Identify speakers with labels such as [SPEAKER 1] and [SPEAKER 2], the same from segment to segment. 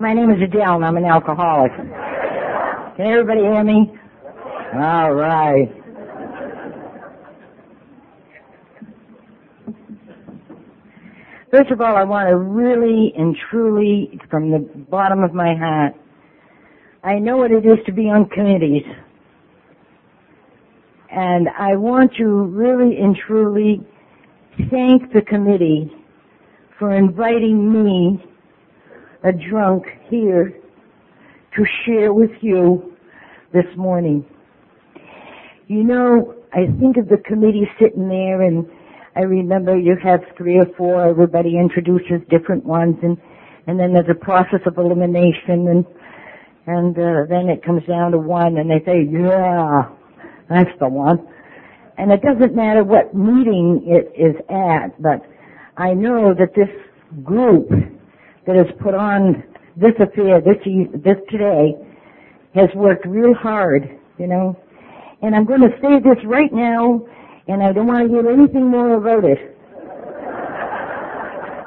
[SPEAKER 1] My name is Adele and I'm an alcoholic. Can everybody hear me? All right. First of all, I want to really and truly, from the bottom of my heart, I know what it is to be on committees. And I want to really and truly thank the committee for inviting me, a drunk, here to share with you this morning. You know, I think of the committee sitting there and I remember you have three or four, everybody introduces different ones and, and then there's a process of elimination and, and uh, then it comes down to one and they say, yeah, that's the one. And it doesn't matter what meeting it is at, but I know that this group that has put on this affair this, this today has worked real hard, you know. And I'm going to say this right now, and I don't want to hear anything more about it.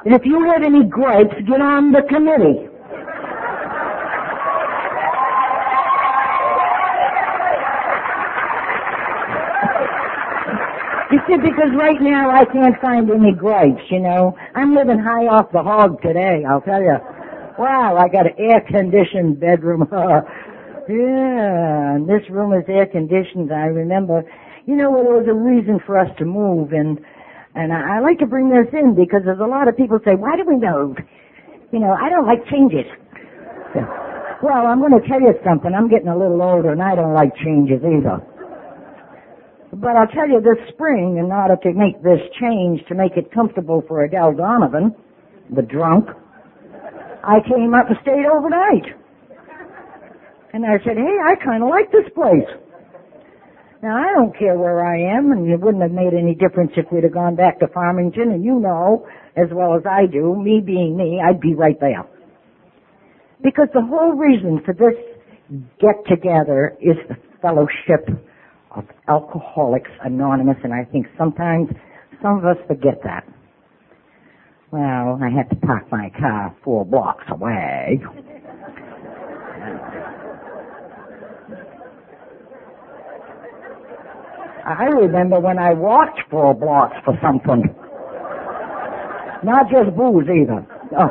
[SPEAKER 1] And if you have any gripes, get on the committee. You see, because right now I can't find any gripes, you know. I'm living high off the hog today, I'll tell you. Wow, I got an air-conditioned bedroom. yeah, and this room is air-conditioned. I remember, you know, well, there was a reason for us to move, and and I, I like to bring this in because there's a lot of people say, why do we move? You know, I don't like changes. Well, I'm going to tell you something. I'm getting a little older, and I don't like changes either. But I'll tell you this spring, in order to make this change, to make it comfortable for Adele Donovan, the drunk, I came up and stayed overnight. And I said, hey, I kind of like this place. Now, I don't care where I am, and it wouldn't have made any difference if we'd have gone back to Farmington, and you know, as well as I do, me being me, I'd be right there. Because the whole reason for this get-together is the fellowship of Alcoholics Anonymous, and I think sometimes some of us forget that. Well, I had to park my car four blocks away. I remember when I walked four blocks for something. Not just booze either. Oh,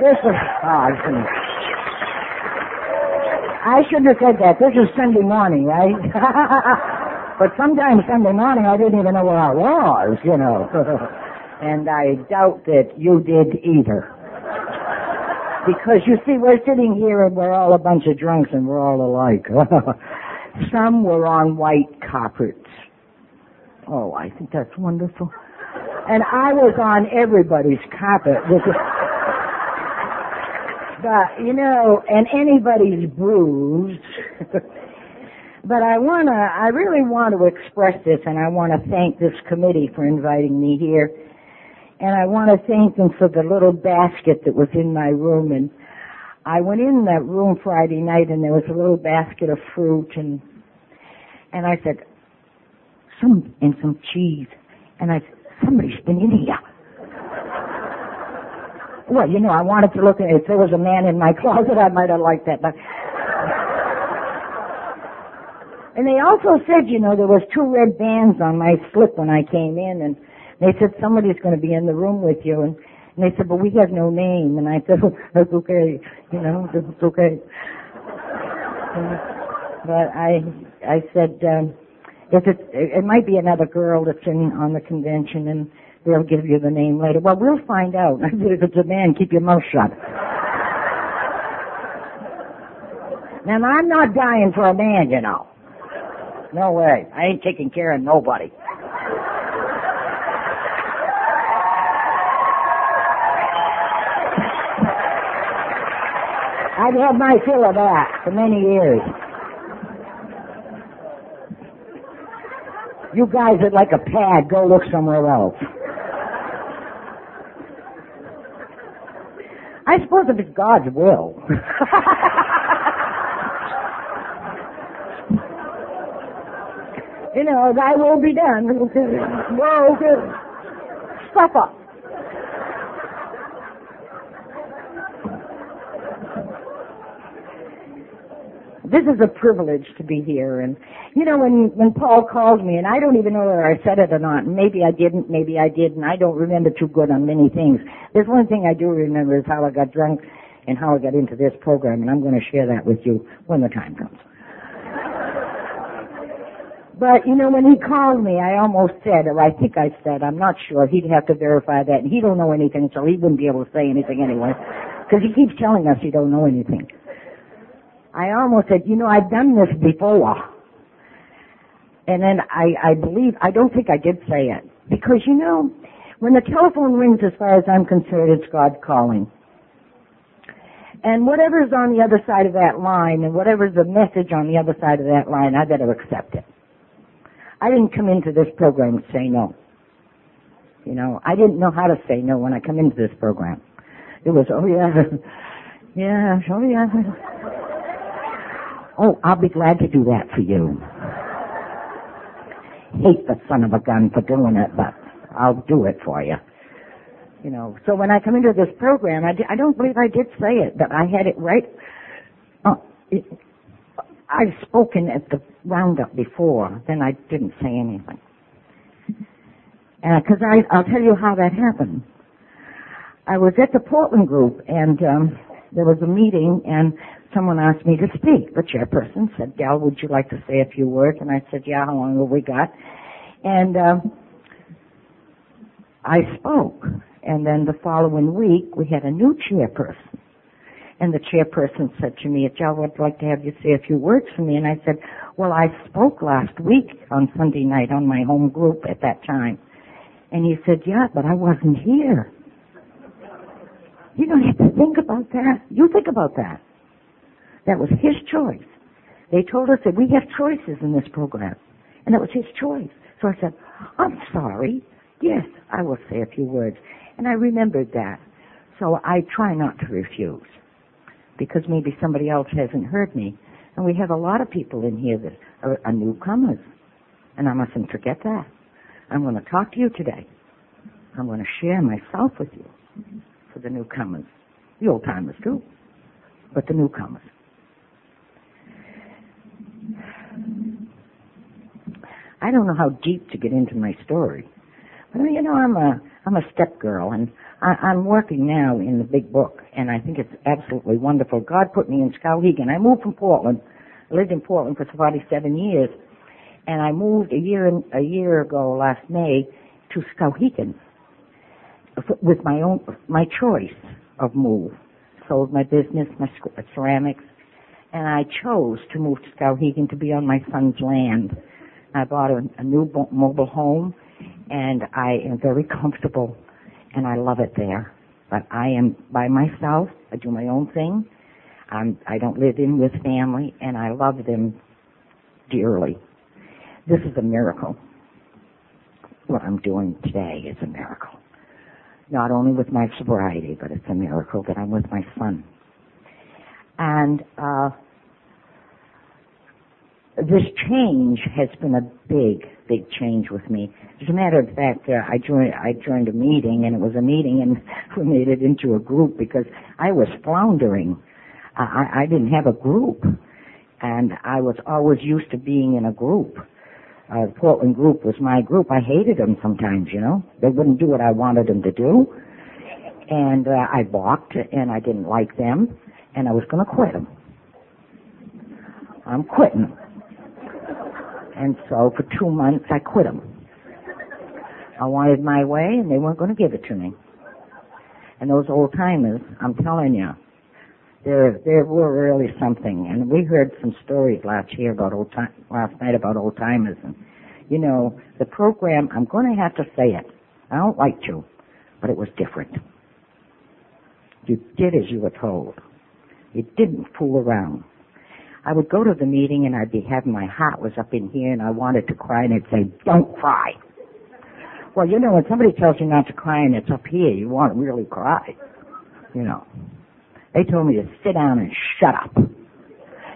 [SPEAKER 1] This is, oh, I shouldn't have said that. This is Sunday morning, right? but sometimes Sunday morning I didn't even know where I was, you know. and I doubt that you did either. Because you see, we're sitting here and we're all a bunch of drunks and we're all alike. Some were on white carpets. Oh, I think that's wonderful. And I was on everybody's carpet with but, you know, and anybody's bruised. but I wanna, I really want to express this and I want to thank this committee for inviting me here. And I want to thank them for the little basket that was in my room and I went in that room Friday night and there was a little basket of fruit and, and I said, some, and some cheese. And I said, somebody's been in here. Well, you know, I wanted to look at if there was a man in my closet, I might have liked that, but. And they also said, you know, there was two red bands on my slip when I came in, and they said somebody's going to be in the room with you, and, and they said, but we have no name, and I said, well, that's okay, you know, that's okay. but I, I said, um, if it, it might be another girl that's in on the convention, and They'll give you the name later. Well, we'll find out. if it's a man, keep your mouth shut. now, I'm not dying for a man, you know. No way. I ain't taking care of nobody. I've had my fill of that for many years. You guys are like a pad. Go look somewhere else. If it's God's will. you know, thy will be done. Whoa, okay. Stuff up. This is a privilege to be here. And you know, when when Paul called me, and I don't even know whether I said it or not. Maybe I didn't, maybe I did, and I don't remember too good on many things. There's one thing I do remember is how I got drunk and how I got into this program, and I'm going to share that with you when the time comes. But you know, when he called me, I almost said, or I think I said, I'm not sure. He'd have to verify that, and he don't know anything, so he wouldn't be able to say anything anyway, because he keeps telling us he don't know anything. I almost said, you know, I've done this before. And then I, I believe, I don't think I did say it. Because you know, when the telephone rings, as far as I'm concerned, it's God calling. And whatever's on the other side of that line, and whatever's the message on the other side of that line, I better accept it. I didn't come into this program to say no. You know, I didn't know how to say no when I come into this program. It was, oh yeah, yeah, oh yeah. Oh, I'll be glad to do that for you. Hate the son of a gun for doing it, but I'll do it for you. You know, so when I come into this program, I, I don't believe I did say it, but I had it right. Uh, it, I've spoken at the roundup before, then I didn't say anything. Because uh, I, I'll tell you how that happened. I was at the Portland group, and um, there was a meeting, and someone asked me to speak. The chairperson said, "Gal, would you like to say a few words?" And I said, "Yeah, how long have we got?" And um, I spoke. And then the following week, we had a new chairperson. And the chairperson said to me, Joe, I'd like to have you say a few words for me. And I said, well, I spoke last week on Sunday night on my home group at that time. And he said, yeah, but I wasn't here. You don't have to think about that. You think about that. That was his choice. They told us that we have choices in this program. And that was his choice. So I said, I'm sorry. Yes, I will say a few words. And I remembered that. So I try not to refuse because maybe somebody else hasn't heard me. And we have a lot of people in here that are, are newcomers. And I mustn't forget that. I'm going to talk to you today. I'm going to share myself with you for the newcomers. The old timers too, but the newcomers. I don't know how deep to get into my story. But you know, I'm a I'm a step girl and I, I'm working now in the big book, and I think it's absolutely wonderful. God put me in Skowhegan. I moved from Portland. I lived in Portland for 47 years, and I moved a year a year ago last May to Skowhegan with my own my choice of move. Sold my business, my ceramics, and I chose to move to Skowhegan to be on my son's land. I bought a, a new mobile home, and I am very comfortable and I love it there. But I am by myself. I do my own thing. I'm, I don't live in with family, and I love them dearly. This is a miracle. What I'm doing today is a miracle. Not only with my sobriety, but it's a miracle that I'm with my son. And uh, this change has been a big, big change with me. As a matter of fact, uh, I joined I joined a meeting, and it was a meeting, and we made it into a group because I was floundering. I, I didn't have a group, and I was always used to being in a group. Uh, Portland group was my group. I hated them sometimes, you know. They wouldn't do what I wanted them to do, and uh, I balked, and I didn't like them, and I was going to quit them. I'm quitting. And so for two months I quit them. I wanted my way and they weren't going to give it to me. And those old timers, I'm telling you, they're, they were really something. And we heard some stories last year about old time, last night about old timers. And, you know, the program, I'm going to have to say it. I don't like to, but it was different. You did as you were told. You didn't fool around. I would go to the meeting and I'd be having my heart was up in here and I wanted to cry and they'd say, don't cry. Well, you know, when somebody tells you not to cry and it's up here, you want to really cry. You know. They told me to sit down and shut up.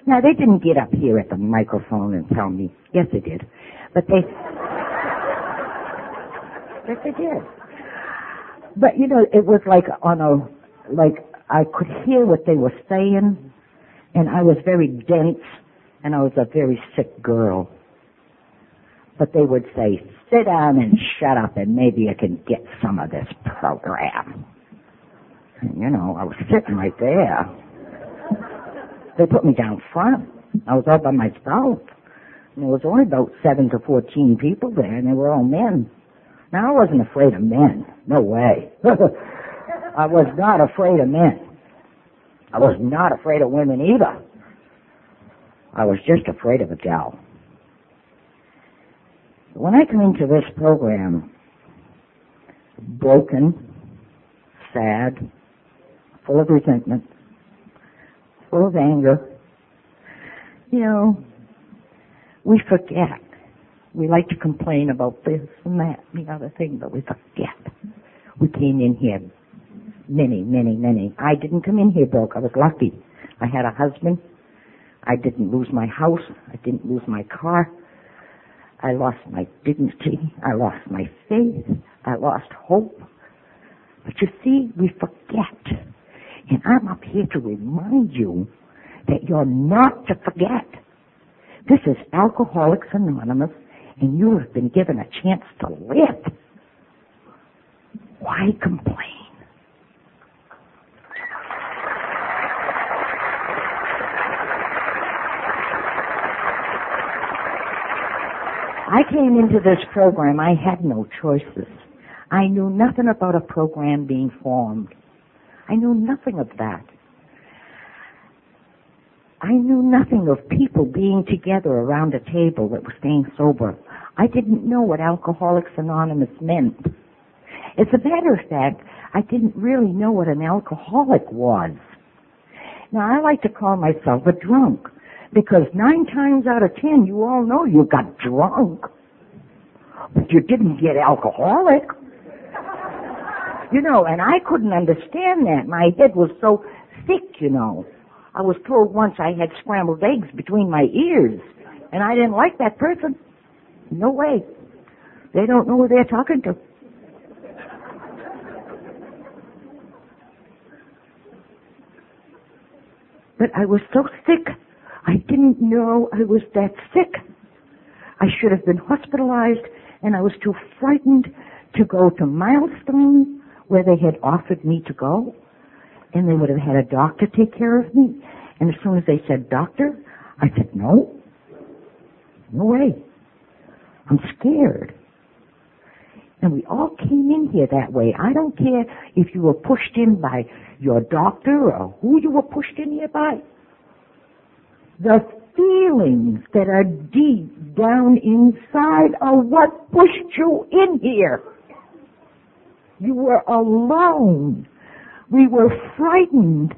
[SPEAKER 1] Now, they didn't get up here at the microphone and tell me, yes, they did. But they, yes, they did. But, you know, it was like on a, like, I could hear what they were saying, and I was very dense and I was a very sick girl. But they would say, sit down and shut up and maybe you can get some of this program. You know, I was sitting right there. They put me down front. I was all by myself. And there was only about seven to fourteen people there and they were all men. Now I wasn't afraid of men. No way. I was not afraid of men. I was not afraid of women either. I was just afraid of a gal. When I come into this program, broken, sad, full of resentment, full of anger, you know, we forget. We like to complain about this and that and the other thing, but we forget. We came in here many, many, many. I didn't come in here broke. I was lucky. I had a husband. I didn't lose my house. I didn't lose my car. I lost my dignity. I lost my faith. I lost hope. But you see, we forget. And I'm up here to remind you that you're not to forget. This is Alcoholics Anonymous, and you have been given a chance to live. Why complain? I came into this program, I had no choices. I knew nothing about a program being formed. I knew nothing of that. I knew nothing of people being together around a table that was staying sober. I didn't know what Alcoholics Anonymous meant. As a matter of fact, I didn't really know what an alcoholic was. Now, I like to call myself a drunk because nine times out of ten, you all know you got drunk, but you didn't get alcoholic. You know, and I couldn't understand that. My head was so thick, you know. I was told once I had scrambled eggs between my ears, and I didn't like that person. No way. They don't know who they're talking to. But I was so sick, I didn't know I was that sick. I should have been hospitalized, and I was too frightened to go to Milestone, where they had offered me to go, and they would have had a doctor take care of me. And as soon as they said doctor, I said no. No way. I'm scared. And we all came in here that way. I don't care if you were pushed in by your doctor or who you were pushed in here by. The feelings that are deep down inside are what pushed you in here. You were alone. We were frightened.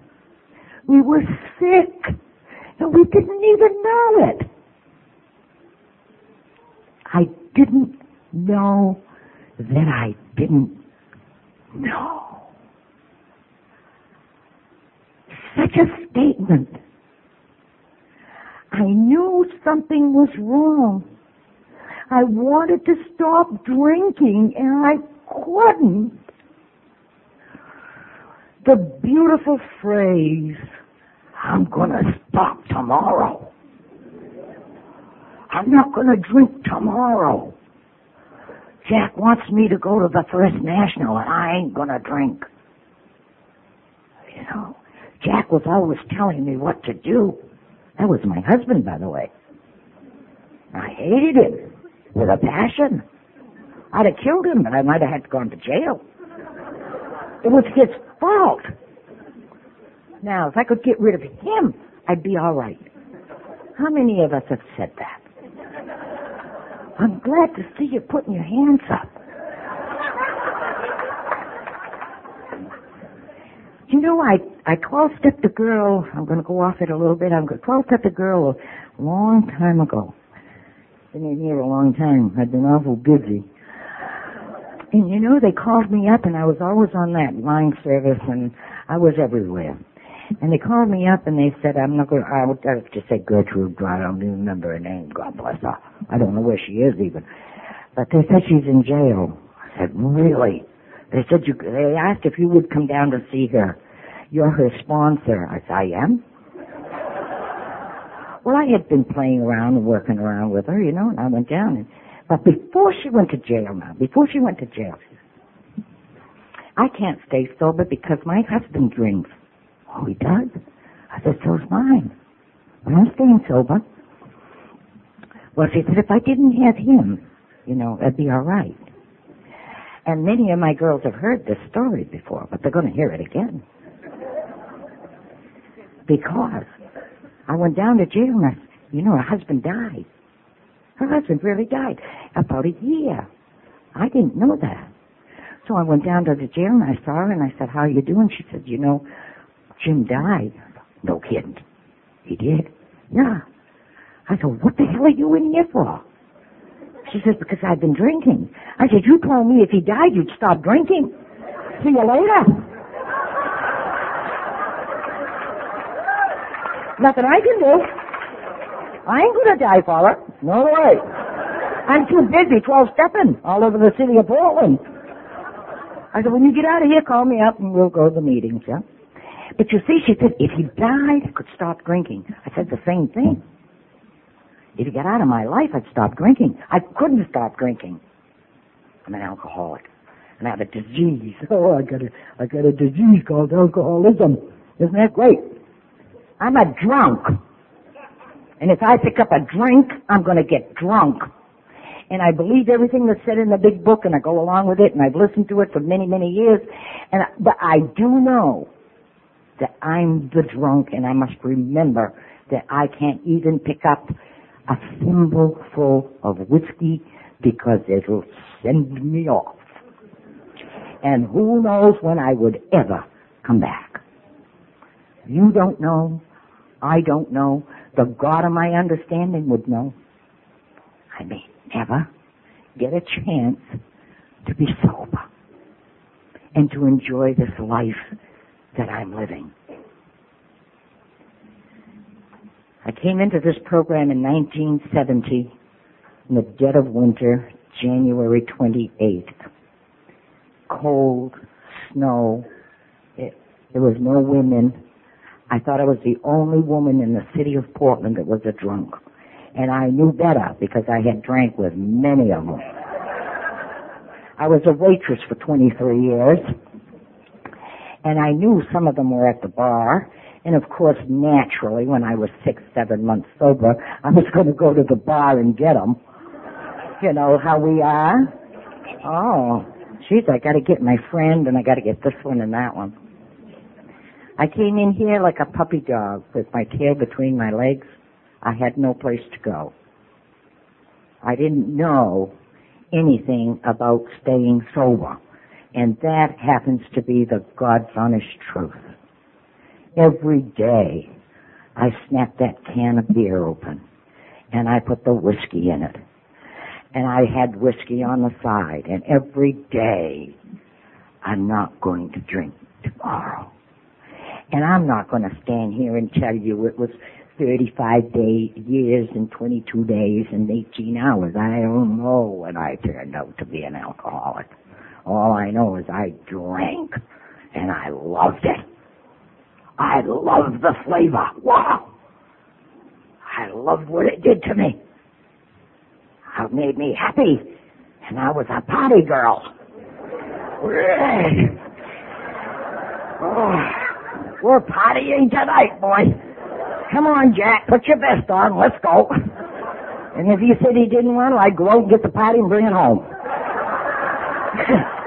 [SPEAKER 1] We were sick. And we didn't even know it. I didn't know that I didn't know. Such a statement. I knew something was wrong. I wanted to stop drinking and I couldn't. The beautiful phrase, I'm gonna stop tomorrow. I'm not gonna drink tomorrow. Jack wants me to go to the First National and I ain't gonna drink. You know, Jack was always telling me what to do. That was my husband, by the way. I hated him with a passion. I'd have killed him, but I might have had to go to jail. It was his fault. Now, if I could get rid of him, I'd be all right. How many of us have said that? I'm glad to see you putting your hands up. You know, I I 12 stepped a girl. I'm going to go off it a little bit. I'm going to 12 stepped a girl a long time ago. Been in here a long time. I've been awful busy. And you know, they called me up, and I was always on that line service, and I was everywhere. And they called me up and they said, I'm not going to, I would have to say Gertrude, I don't even remember her name, God bless her. I don't know where she is even. But they said she's in jail. I said, really? They said you, they asked if you would come down to see her. You're her sponsor. I said, I am? Well, I had been playing around and working around with her, you know, and I went down and, but before she went to jail now, before she went to jail, I can't stay sober because my husband drinks. Oh, he does? I said, so's mine. But I'm staying sober. Well, she said, if I didn't have him, you know, it'd be all right. And many of my girls have heard this story before, but they're going to hear it again. Because I went down to jail and I, you know, her husband died. Her husband really died about a year. I didn't know that. So I went down to the jail and I saw her and I said, how are you doing? She said, you know, Jim died. No kidding. He did? Yeah. I said, what the hell are you in here for? She says, because I've been drinking. I said, you told me if he died you'd stop drinking. See you later. Nothing I can do. I ain't gonna die for her. No way. I'm too busy 12 stepping all over the city of Portland. I said, when you get out of here, call me up and we'll go to the meetings, yeah? But you see, she said, if he died, I could stop drinking. I said the same thing. If he got out of my life, I'd stop drinking. I couldn't stop drinking. I'm an alcoholic. And I have a disease. Oh, I got a, I got a disease called alcoholism. Isn't that great? I'm a drunk. And if I pick up a drink, I'm gonna get drunk. And I believe everything that's said in the big book and I go along with it and I've listened to it for many, many years. And, I, but I do know that I'm the drunk and I must remember that I can't even pick up a thimbleful of whiskey because it'll send me off. And who knows when I would ever come back. You don't know. I don't know. The God of my understanding would know. I may never get a chance to be sober and to enjoy this life that I'm living. I came into this program in 1970 in the dead of winter, January 28th. Cold, snow, it, there was no women. I thought I was the only woman in the city of Portland that was a drunk. And I knew better because I had drank with many of them. I was a waitress for 23 years and I knew some of them were at the bar. And of course, naturally, when I was six, seven months sober, I was going to go to the bar and get them. You know how we are? Oh, geez, I got to get my friend, and I got to get this one and that one. I came in here like a puppy dog with my tail between my legs. I had no place to go. I didn't know anything about staying sober. And that happens to be the God's honest truth. Every day, I snap that can of beer open and I put the whiskey in it. And I had whiskey on the side and every day I'm not going to drink tomorrow. And I'm not going to stand here and tell you it was 35 day, years and 22 days and 18 hours. I don't know when I turned out to be an alcoholic. All I know is I drank and I loved it. I loved the flavor. Wow. I loved what it did to me. It made me happy. And I was a party girl. Oh, we're partying tonight, boy. Come on, Jack, put your vest on, let's go. And if he said he didn't want to, I'd go out and get the party and bring it home.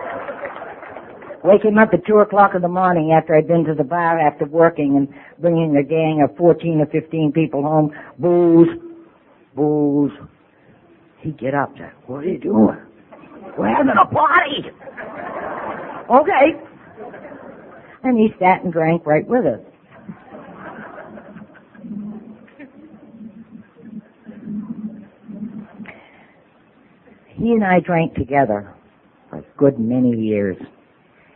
[SPEAKER 1] wake him up at two o'clock in the morning after I'd been to the bar after working and bringing a gang of 14 or 15 people home. Booze. Booze. He'd get up there. What are you doing? We're having a party. Okay. And he sat and drank right with us. He and I drank together for a good many years.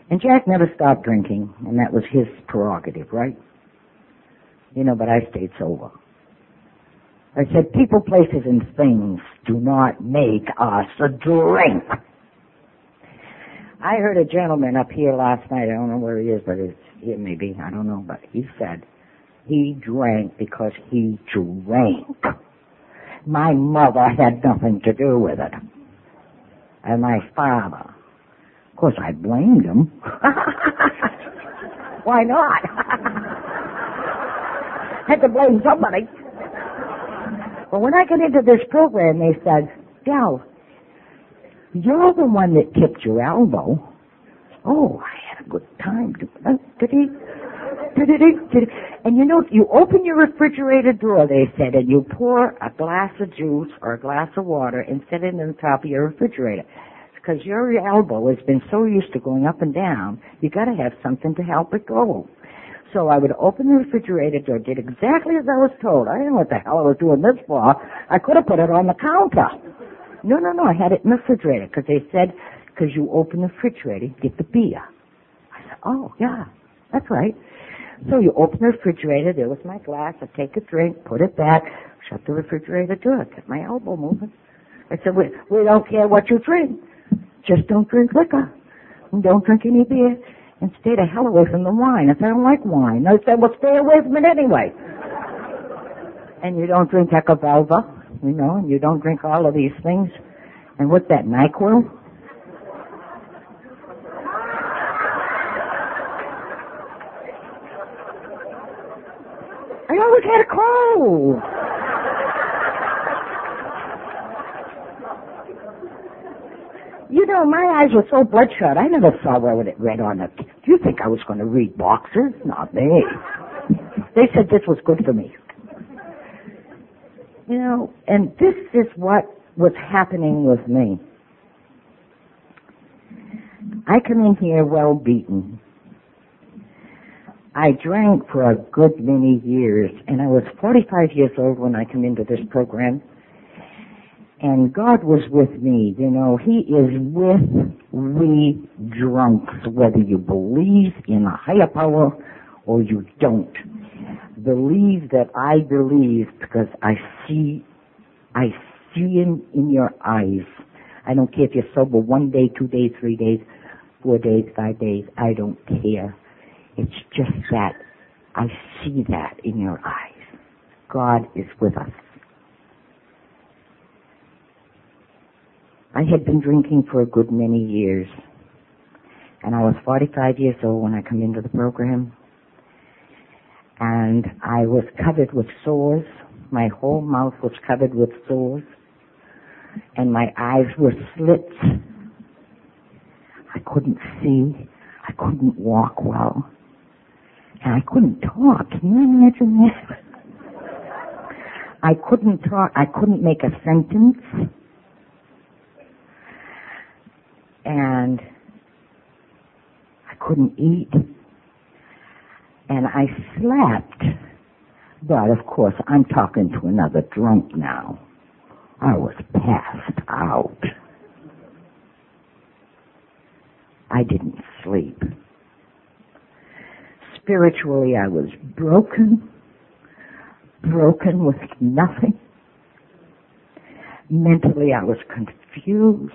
[SPEAKER 1] And Jack never stopped drinking, and that was his prerogative, right? You know, but I stayed sober. I said, people, places, and things do not make us a drink. I heard a gentleman up here last night, I don't know where he is, but it's here maybe, I don't know, but he said, He drank because he drank. My mother had nothing to do with it. And my father. Of course, I blamed him. Why not? had to blame somebody. But when I got into this program, they said, Del, you're the one that tipped your elbow. Oh, I had a good time. Did? Did? Did? And you know, you open your refrigerator door, they said, and you pour a glass of juice or a glass of water and set it on the top of your refrigerator. Because your elbow has been so used to going up and down, you gotta have something to help it go. So I would open the refrigerator door, did exactly as I was told. I didn't know what the hell I was doing this for. I could have put it on the counter. No, no, no, I had it in the refrigerator because they said, because you open the refrigerator, get the beer. I said, oh, yeah, that's right. So you open the refrigerator, there was my glass, I take a drink, put it back, shut the refrigerator door, get my elbow moving. I said, we, we don't care what you drink. Just don't drink liquor. And don't drink any beer and stay the hell away from the wine. I said, I don't like wine. They said, well, stay away from it anyway. and you don't drink Aqua Velva, you know, and you don't drink all of these things. And what's that, NyQuil? I always had a cold. You know, my eyes were so bloodshot, I never saw what it read on it. Do you think I was going to read boxes? Not me. They said this was good for me. You know, and this is what was happening with me. I come in here well beaten. I drank for a good many years, and I was 45 years old when I come into this program and God was with me. You know, He is with we drunks, whether you believe in a higher power or you don't. Believe that I believe because I see, I see Him in your eyes. I don't care if you're sober one day, two days, three days, four days, five days. I don't care. It's just that I see that in your eyes. God is with us. I had been drinking for a good many years. And I was 45 years old when I come into the program. And I was covered with sores. My whole mouth was covered with sores. And my eyes were slits. I couldn't see. I couldn't walk well. And I couldn't talk. Can you imagine that? I couldn't talk. I couldn't make a sentence. and I couldn't eat and I slept. But of course, I'm talking to another drunk now. I was passed out. I didn't sleep. Spiritually, I was broken, broken with nothing. Mentally, I was confused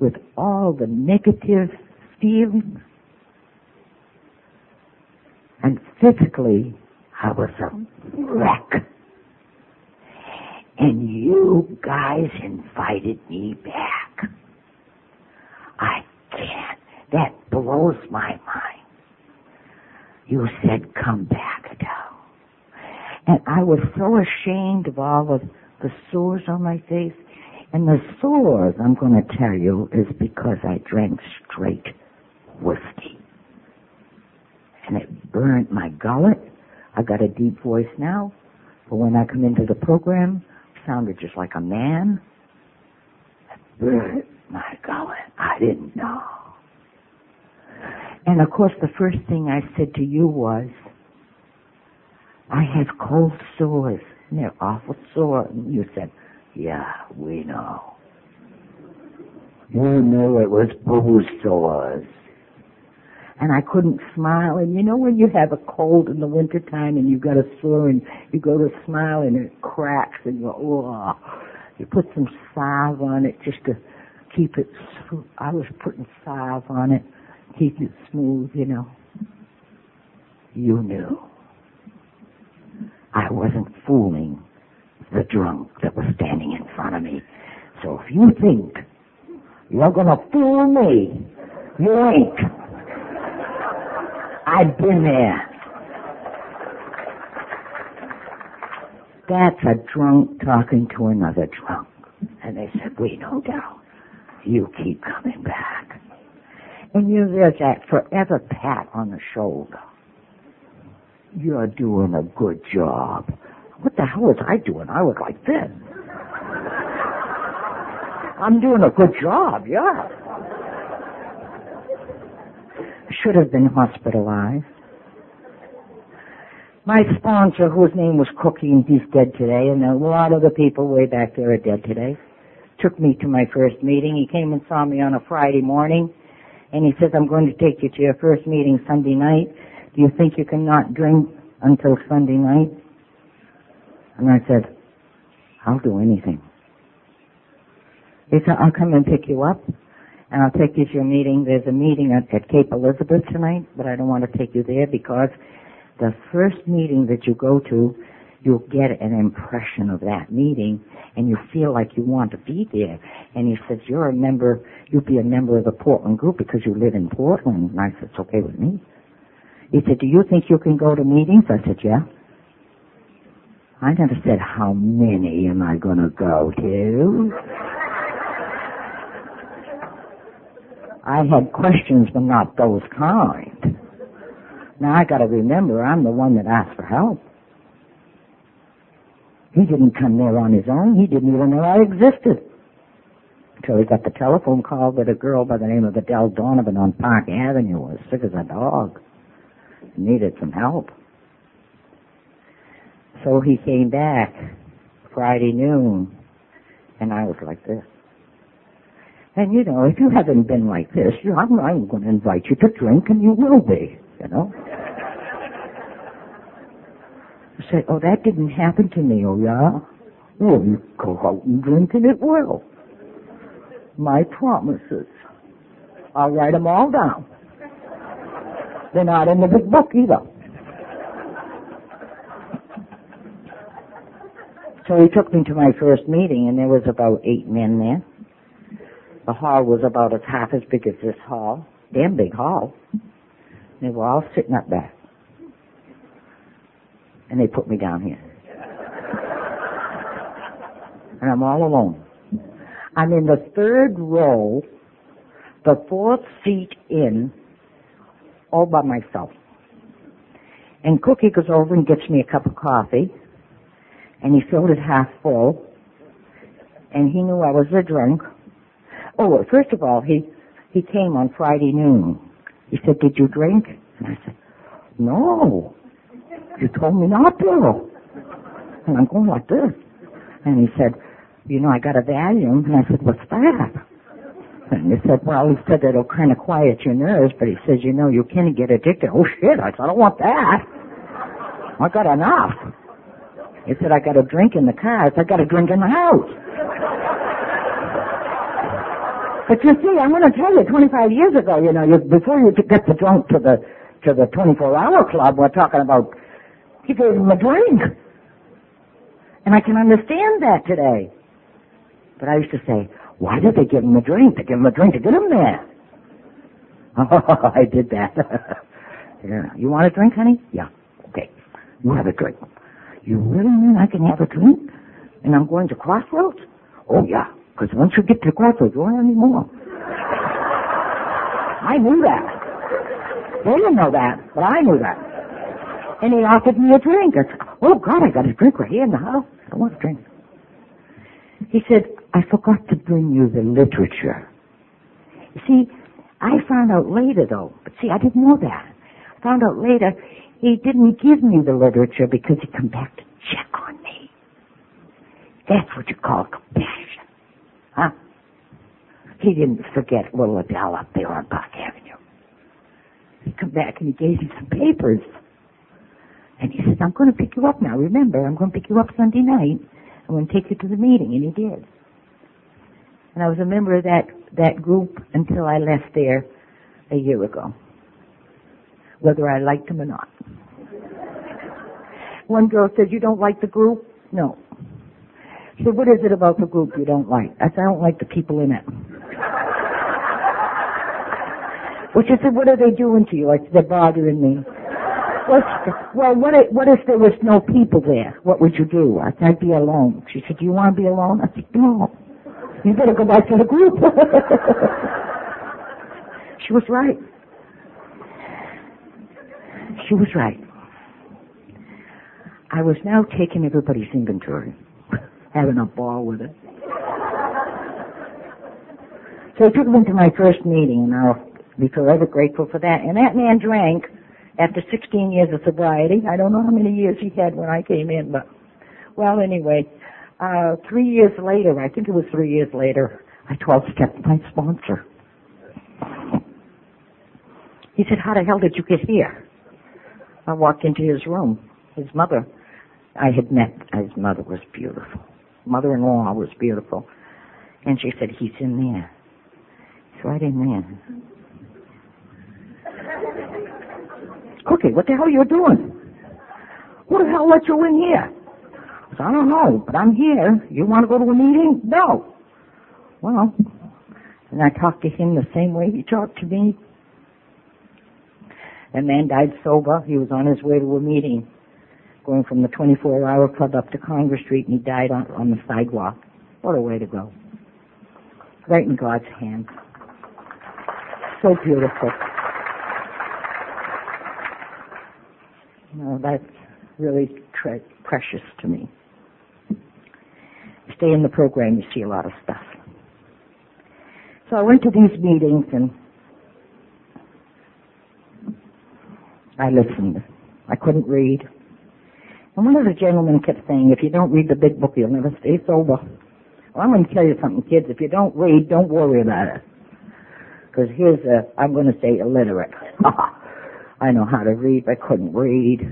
[SPEAKER 1] with all the negative feelings. And physically, I was a wreck. And you guys invited me back. I can't. That blows my mind. You said, come back, Adele. And I was so ashamed of all of the sores on my face and the sores, I'm going to tell you, is because I drank straight whiskey. And it burnt my gullet. I got a deep voice now, but when I come into the program, I sounded just like a man. It burnt my gullet. I didn't know. And of course, the first thing I said to you was, I have cold sores, and they're awful sore. And you said, yeah, we know. You knew it was booze sores. And I couldn't smile. And you know when you have a cold in the wintertime and you've got a sore and you go to smile and it cracks and you go, oh. You put some salve on it just to keep it, I was putting salve on it, keep it smooth, you know. you knew. I wasn't fooling the drunk that was standing in front of me. So if you think you're gonna fool me, you ain't. I've been there. That's a drunk talking to another drunk. And they said, we no doubt. You keep coming back. And you, there's that forever pat on the shoulder. You're doing a good job. What the hell was I doing? I was like this. I'm doing a good job, yeah. Should have been hospitalized. My sponsor, whose name was Cookie, and he's dead today, and a lot of the people way back there are dead today, took me to my first meeting. He came and saw me on a Friday morning, and he says, I'm going to take you to your first meeting Sunday night. Do you think you can not drink until Sunday night? And I said, I'll do anything. He said, I'll come and pick you up and I'll take you to your meeting. There's a meeting at, at Cape Elizabeth tonight, but I don't want to take you there because the first meeting that you go to, you'll get an impression of that meeting and you feel like you want to be there. And he says, you're a member, you'll be a member of the Portland group because you live in Portland. And I said, it's okay with me. He said, do you think you can go to meetings? I said, yeah. I never said, how many am I going to go to? I had questions, but not those kind. Now I gotta remember, I'm the one that asked for help. He didn't come there on his own. He didn't even know I existed. Until he got the telephone call that a girl by the name of Adele Donovan on Park Avenue was sick as a dog. Needed some help. So he came back Friday noon, and I was like this. And you know, if you haven't been like this, you, I'm, I'm going to invite you to drink, and you will be, you know. I say, oh, that didn't happen to me, oh yeah? Well, you go out and drink and it will. My promises. I'll write them all down. They're not in the big book either. So he took me to my first meeting and there was about eight men there. The hall was about as half as big as this hall. Damn big hall. They were all sitting up there and they put me down here. And I'm all alone. I'm in the third row, the fourth seat in, all by myself. And Cookie goes over and gets me a cup of coffee, and he filled it half full, and he knew I was a drunk. Oh, well, first of all, he, he came on Friday noon. He said, did you drink? And I said, no. You told me not to. And I'm going like this. And he said, you know, I got a Valium. And I said, what's that? And he said, well, he said that it'll kind of quiet your nerves, but he says, you know, you can't get addicted. Oh shit, I said, I don't want that. I got enough. He said, I got a drink in the car. I said, I got a drink in the house. But you see, I'm going to tell you, 25 years ago, you know, you, before you get the drunk to the to the 24 hour club, we're talking about he gave him a drink. And I can understand that today. But I used to say, why did they give him a drink? To give him a drink to get him there. Oh, I did that. yeah. You want a drink, honey? Yeah. Okay. You have a drink. You really mean I can have a drink? And I'm going to Crossroads? Oh, yeah. Because once you get to the Crossroads, you won't any more. I knew that. They didn't know that, but I knew that and he offered me a drink. I said, oh God, I got a drink right here in the house. I want a drink. He said, I forgot to bring you the literature. You see, I found out later though, but see, I didn't know that. I found out later he didn't give me the literature because he come back to check on me. That's what you call compassion. Huh? He didn't forget little Adele up there on Park Avenue. He come back and he gave me some papers. And he says, I'm going to pick you up now. Remember, I'm going to pick you up Sunday night. I'm going to take you to the meeting. And he did. And I was a member of that, that group until I left there a year ago. Whether I liked him or not. One girl said, you don't like the group? No. Said, what is it about the group you don't like? I said, I don't like the people in it. well, she said, what are they doing to you? I said, they're bothering me. Well, well what, if, what if there was no people there? What would you do? I said, I'd be alone. She said, do you want to be alone? I said, no. You better go back to the group. she was right. She was right. I was now taking everybody's inventory, having a ball with it. So I took him to my first meeting, and I'll be forever grateful for that. And that man drank after 16 years of sobriety. I don't know how many years he had when I came in, but well, anyway, uh, three years later, I think it was three years later, I 12-stepped my sponsor. He said, how the hell did you get here? I walked into his room. His mother, I had met, his mother was beautiful. Mother-in-law was beautiful. And she said, he's in there. He's right in there. Cookie, what the hell are you doing? Who the hell let you in here? I said, I don't know, but I'm here. You want to go to a meeting? No. Well, and I talked to him the same way he talked to me. That man died sober. He was on his way to a meeting, going from the 24-hour club up to Congress Street, and he died on, on the sidewalk. What a way to go. Right in God's hands. So beautiful. No, that's really tre- precious to me. Stay in the program, you see a lot of stuff. So I went to these meetings and I listened. I couldn't read. And one of the gentlemen kept saying, if you don't read the big book, you'll never stay sober. Well, I'm going to tell you something, kids. If you don't read, don't worry about it. Because here's a, I'm going to say illiterate. I know how to read, but I couldn't read.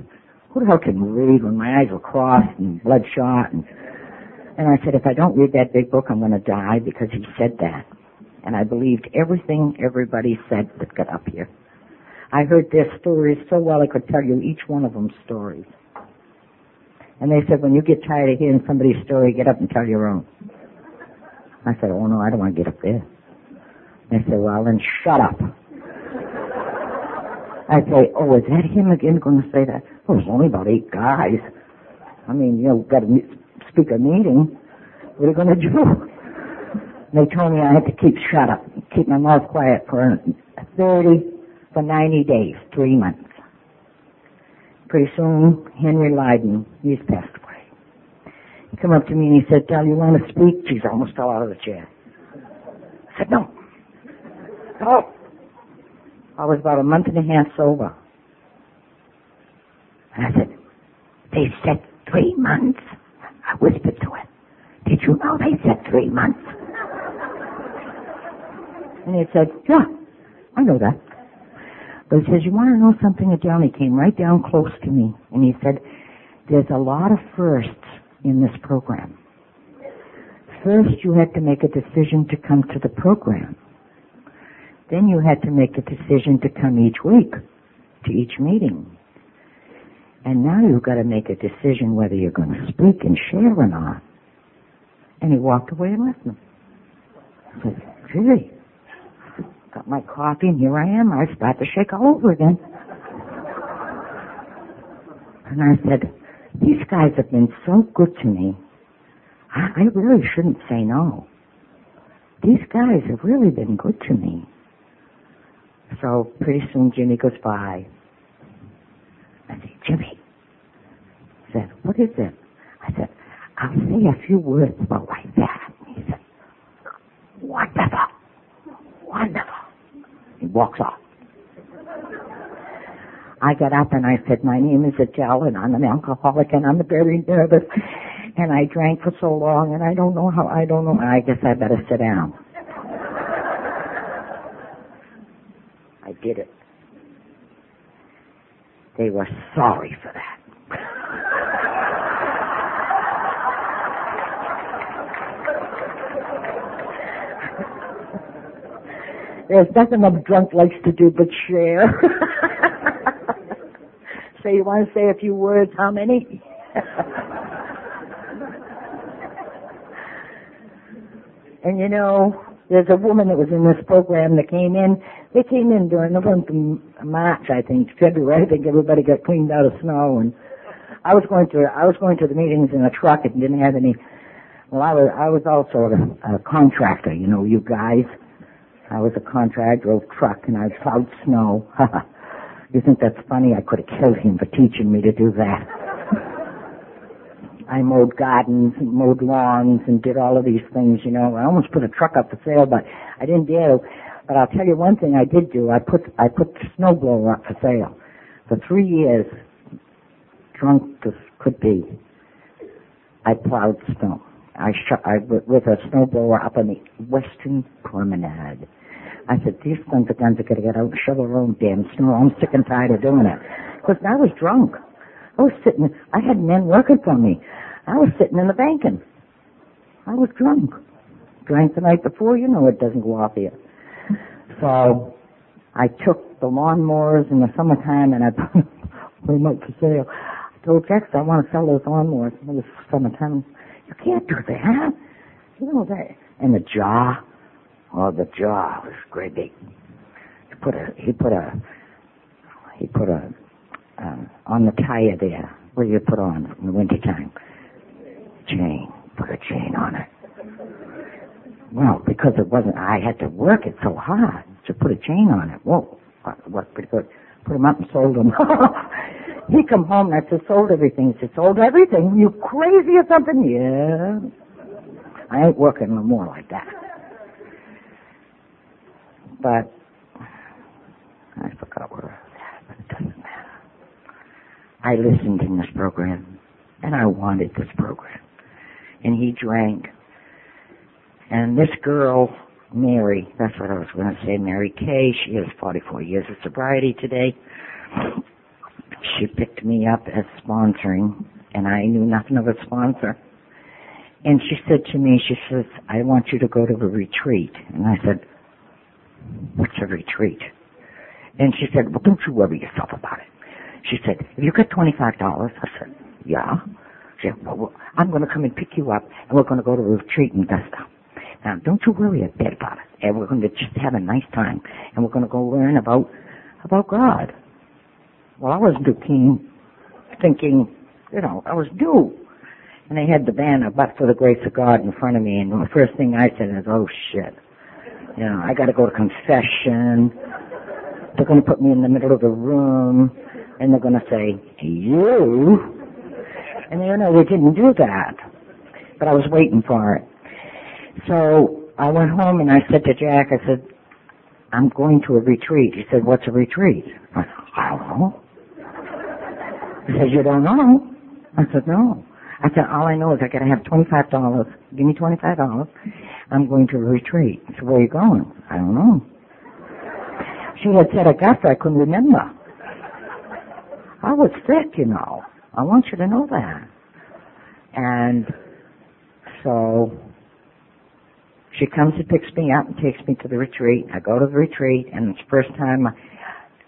[SPEAKER 1] Who the hell can read when my eyes were crossed and bloodshot? And, and I said, if I don't read that big book, I'm going to die because he said that. And I believed everything everybody said that got up here. I heard their stories so well I could tell you each one of them stories. And they said, when you get tired of hearing somebody's story, get up and tell your own. I said, oh no, I don't want to get up there. They said, well then shut up. I say, oh, is that him again going to say that? Oh, there's only about eight guys. I mean, you know, got to speak a meeting. What are you going to do? They told me I had to keep shut up, keep my mouth quiet for 30, for 90 days, three months. Pretty soon, Henry Lyden, he's passed away. He come up to me and he said, Del, you want to speak? She's almost fell out of the chair. I said, no. No. I was about a month and a half sober. And I said, they said three months. I whispered to him, did you know they said three months? And he said, yeah, I know that. But he says, you want to know something, Adele? He came right down close to me and he said, there's a lot of firsts in this program. First, you had to make a decision to come to the program. Then you had to make a decision to come each week to each meeting. And now you've got to make a decision whether you're going to speak and share or not. And he walked away and left me. I said, gee, got my coffee and here I am. I was about to shake all over again. And I said, these guys have been so good to me. I, I really shouldn't say no. These guys have really been good to me. So pretty soon Jimmy goes by. I said, Jimmy. He said, what is it? I said, I'll say a few words about like that. He said, wonderful. Wonderful. He walks off. I got up and I said, my name is Adele and I'm an alcoholic and I'm very nervous and I drank for so long and I don't know how, I don't know, I guess I better sit down. I did it. They were sorry for that. There's nothing a drunk likes to do but share. so you want to say a few words? How many? and you know, there's a woman that was in this program that came in. They came in during the month of March, I think, February. I think everybody got cleaned out of snow, and I was going to I was going to the meetings in a truck and didn't have any. Well, I was I was also a, a contractor. You know, you guys. I was a contractor, drove truck, and I plowed snow. you think that's funny? I could have killed him for teaching me to do that. I mowed gardens, and mowed lawns, and did all of these things. You know, I almost put a truck up for sale, but I didn't dare. But I'll tell you one thing I did do. I put I put the snowblower up for sale. For three years, drunk as could be, I plowed snow. I shot I with a snowblower up on the western promenade. I said, these sons of guns are going to get out and shovel their own damn snow. I'm sick and tired of doing it. Because I was drunk. I was sitting, I had men working for me. I was sitting in the banking. I was drunk. Drank the night before, you know it doesn't go off here. So, I took the lawnmowers in the summertime and I put them up for sale. I told Jax I want to sell those lawnmowers in the summertime. You can't do that. You know that. And the jaw, oh, the jaw was great big. He put a, he put a, he put a, um, on the tire there. What do you put on in the wintertime? Chain. Put a chain on it. Well, because it wasn't, I had to work it so hard to put a chain on it. Whoa, worked pretty good. Put them up and sold them. he come home and I said, sold everything. He said, sold everything? You crazy or something? Yeah. I ain't working no more like that. But I forgot where I was at, but it doesn't matter. I listened in this program, and I wanted this program. And he drank. And this girl, Mary, that's what I was going to say, Mary Kay, she has 44 years of sobriety today. She picked me up as sponsoring, and I knew nothing of a sponsor. And she said to me, she says, I want you to go to a retreat. And I said, what's a retreat? And she said, well, don't you worry yourself about it. She said, if you get $25? I said, yeah. She said, well, I'm going to come and pick you up, and we're going to go to a retreat in Augusta. Now, don't you worry a bit about it. And we're going to just have a nice time, and we're going to go learn about about God. Well, I wasn't too keen, thinking, you know, I was due. And they had the banner, but for the grace of God, in front of me, and the first thing I said is, oh shit. You know, I got to go to confession. They're to put me in the middle of the room, and they're to say, you? And you know, they didn't do that. But I was waiting for it. So I went home and I said to Jack, I said, I'm going to a retreat. He said, what's a retreat? I said, I don't know. He said, you don't know? I said, no. I said, all I know is I gotta have $25. Give me $25. I'm going to a retreat. Said, where are you going? I don't know. She had said Augusta, I couldn't remember. I was sick, you know. I want you to know that. And so she comes and picks me up and takes me to the retreat. I go to the retreat, and it's the first time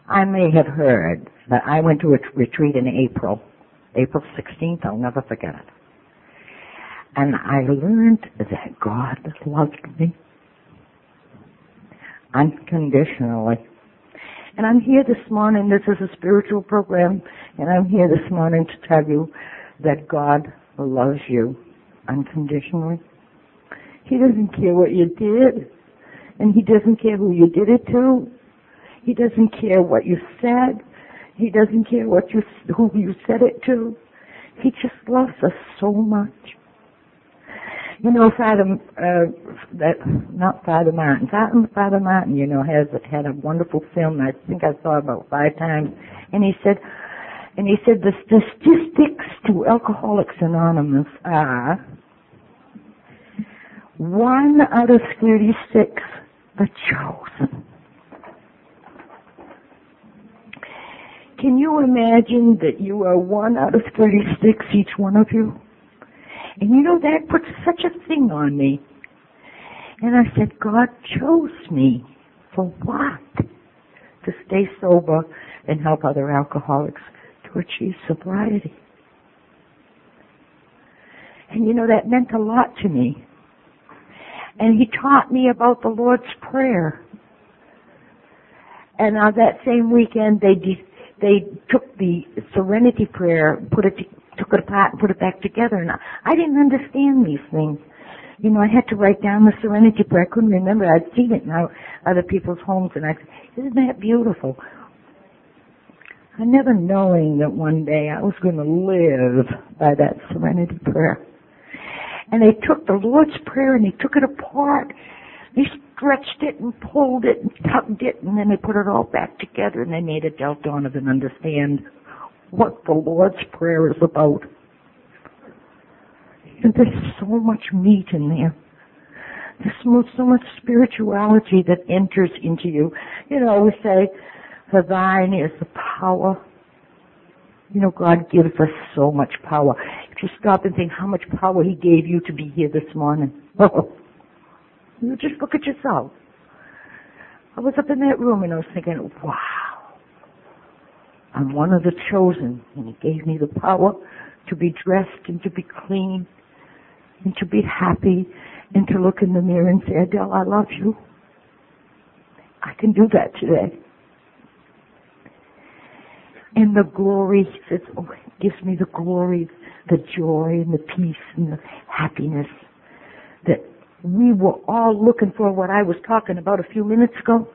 [SPEAKER 1] I may have heard, but I went to a retreat in April, April 16th. I'll never forget it. And I learned that God loved me unconditionally. And I'm here this morning, this is a spiritual program, and I'm here this morning to tell you that God loves you unconditionally. He doesn't care what you did, and He doesn't care who you did it to. He doesn't care what you said. He doesn't care what you, who you said it to. He just loves us so much. You know, Father, uh, that, not Father Martin, Father, Father Martin, you know, has, had a wonderful film I think I saw about five times, and he said, and he said the statistics to Alcoholics Anonymous are one out of 36 are chosen. Can you imagine that you are one out of 36, each one of you? And you know, that puts such a thing on me. And I said, God chose me for what? To stay sober and help other alcoholics to achieve sobriety. And you know, that meant a lot to me. And he taught me about the Lord's Prayer. And on that same weekend, they de- they took the Serenity Prayer, put it took it apart, and put it back together. And I, didn't understand these things. You know, I had to write down the Serenity Prayer. I couldn't remember. I'd seen it in other people's homes, and I said, "Isn't that beautiful?" I never knowing that one day I was going to live by that Serenity Prayer. And they took the Lord's Prayer and they took it apart. They stretched it and pulled it and tugged it and then they put it all back together and they made Adele Donovan understand what the Lord's Prayer is about. And there's so much meat in there. There's so much spirituality that enters into you. You know, we say, for thine is the power. You know, God gives us so much power. If you stop and think how much power He gave you to be here this morning. You just look at yourself. I was up in that room and I was thinking, wow, I'm one of the chosen and He gave me the power to be dressed and to be clean and to be happy and to look in the mirror and say, Adele, I love you. I can do that today. And the glory, he says, oh, gives me the glory, the joy and the peace and the happiness that we were all looking for what I was talking about a few minutes ago.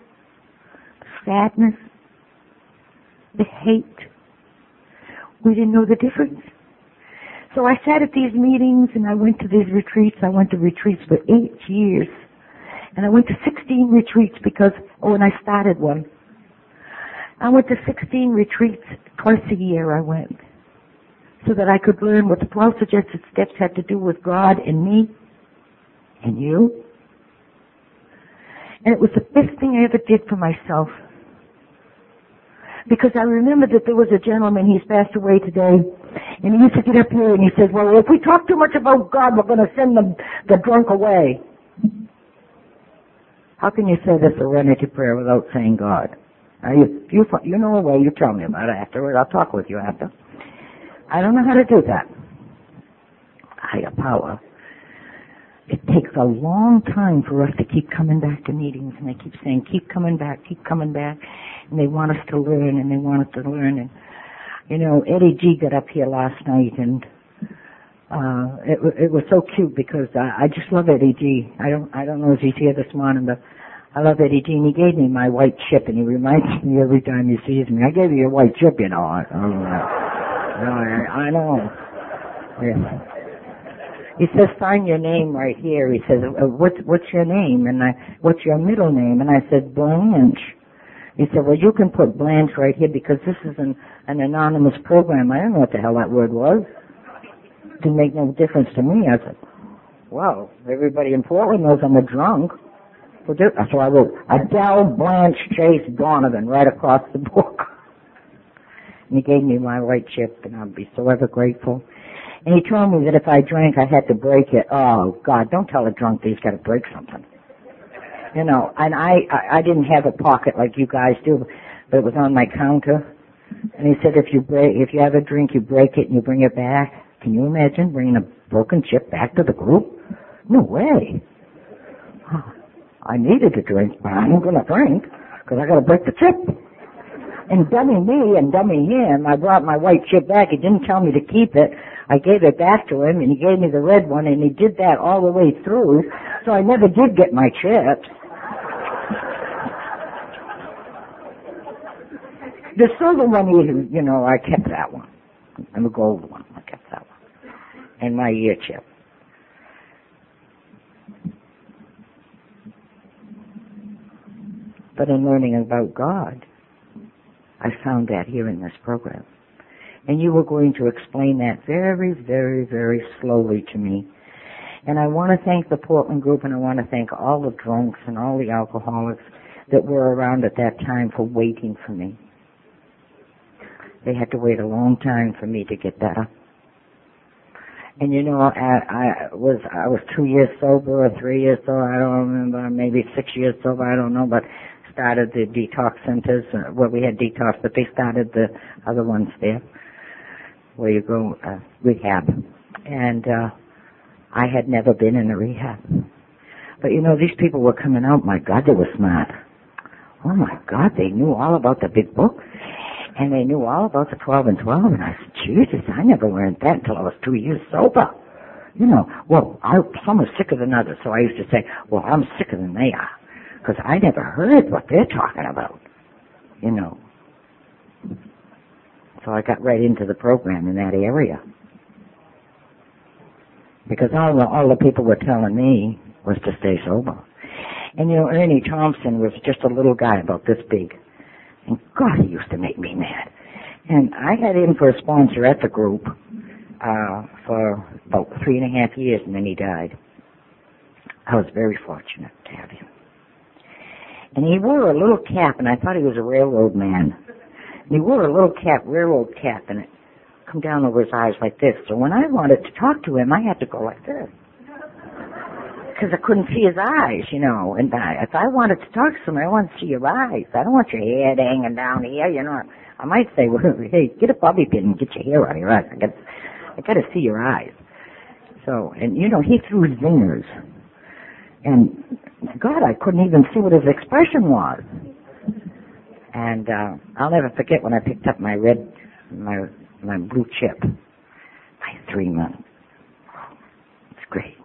[SPEAKER 1] Sadness, the hate. We didn't know the difference. So I sat at these meetings and I went to these retreats. I went to retreats for eight years. And I went to 16 retreats because, oh, when I started one. I went to 16 retreats twice a year I went. So that I could learn what the 12 suggested steps had to do with God and me and you. And it was the best thing I ever did for myself. Because I remember that there was a gentleman, he's passed away today, and he used to get up here and he says, well, if we talk too much about God, we're going to send the, the drunk away. How can you say the serenity prayer without saying God? Now you, you, you know a way, you tell me about it afterward. I'll talk with you after. I don't know how to do that. Higher power. It takes a long time for us to keep coming back to meetings and they keep saying, keep coming back, keep coming back. And they want us to learn and they want us to learn. And, you know, Eddie G got up here last night and, uh, it, it was so cute because I, I just love Eddie G. I don't, I don't know if he's here this morning, but I love Eddie G. And he gave me my white chip and he reminds me every time he sees me. I gave you a white chip, you know. I, I, I know. Yeah. He says, sign your name right here. He says, uh, what's, what's your name? And I, what's your middle name? And I said, Blanche. He said, well, you can put Blanche right here because this is an, an anonymous program. I don't know what the hell that word was. It Didn't make no difference to me. I said, well, everybody in Portland knows I'm a drunk. So I wrote, Adele Blanche Chase Donovan right across the book. And he gave me my white chip and I'll be so ever grateful. And he told me that if I drank, I had to break it. Oh God, don't tell a drunk that he's got to break something. You know, and I, I, I didn't have a pocket like you guys do, but it was on my counter. And he said if you break, if you have a drink, you break it and you bring it back. Can you imagine bringing a broken chip back to the group? No way. I needed a drink, but I'm going to drink because I got to break the chip. And dummy me and dummy him, I brought my white chip back. He didn't tell me to keep it. I gave it back to him and he gave me the red one and he did that all the way through. So I never did get my chips. The silver one, you know, I kept that one. And the gold one, I kept that one. And my year chip. But in learning about God, I found that here in this program. And you were going to explain that very, very, very slowly to me. And I want to thank the Portland group and I want to thank all the drunks and all the alcoholics that were around at that time for waiting for me. They had to wait a long time for me to get better. And you know, I, I was I was two years sober or three years sober. I don't remember. Maybe six years sober. I don't know. But started the detox centers. Uh, well, we had detox, but they started the other ones there where you go uh, rehab. And uh, I had never been in a rehab. But you know, these people were coming out, my God, they were smart. Oh my God, they knew all about the big book. And they knew all about the 12 and 12. And I said, Jesus, I never learned that until I was two years sober. You know, well, I, some are sicker than others. So I used to say, well, I'm sicker than they are. Because I never heard what they're talking about. You know. So I got right into the program in that area. Because all the, all the people were telling me was to stay sober. And you know, Ernie Thompson was just a little guy about this big. And God, he used to make me mad. And I had him for a sponsor at the group, uh, for about three and a half years and then he died. I was very fortunate to have him. And he wore a little cap and I thought he was a railroad man. And he wore a little cap, railroad cap, and it come down over his eyes like this. So when I wanted to talk to him, I had to go like this because I couldn't see his eyes, you know. And I, if I wanted to talk to somebody, I want to see your eyes. I don't want your head hanging down here, you know. I might say, well, hey, get a bobby pin and get your hair out of your eyes. I got, I got to see your eyes. So, and you know, he threw his fingers, and God, I couldn't even see what his expression was. And uh, I'll never forget when I picked up my red, my my blue chip. My three month. It's great.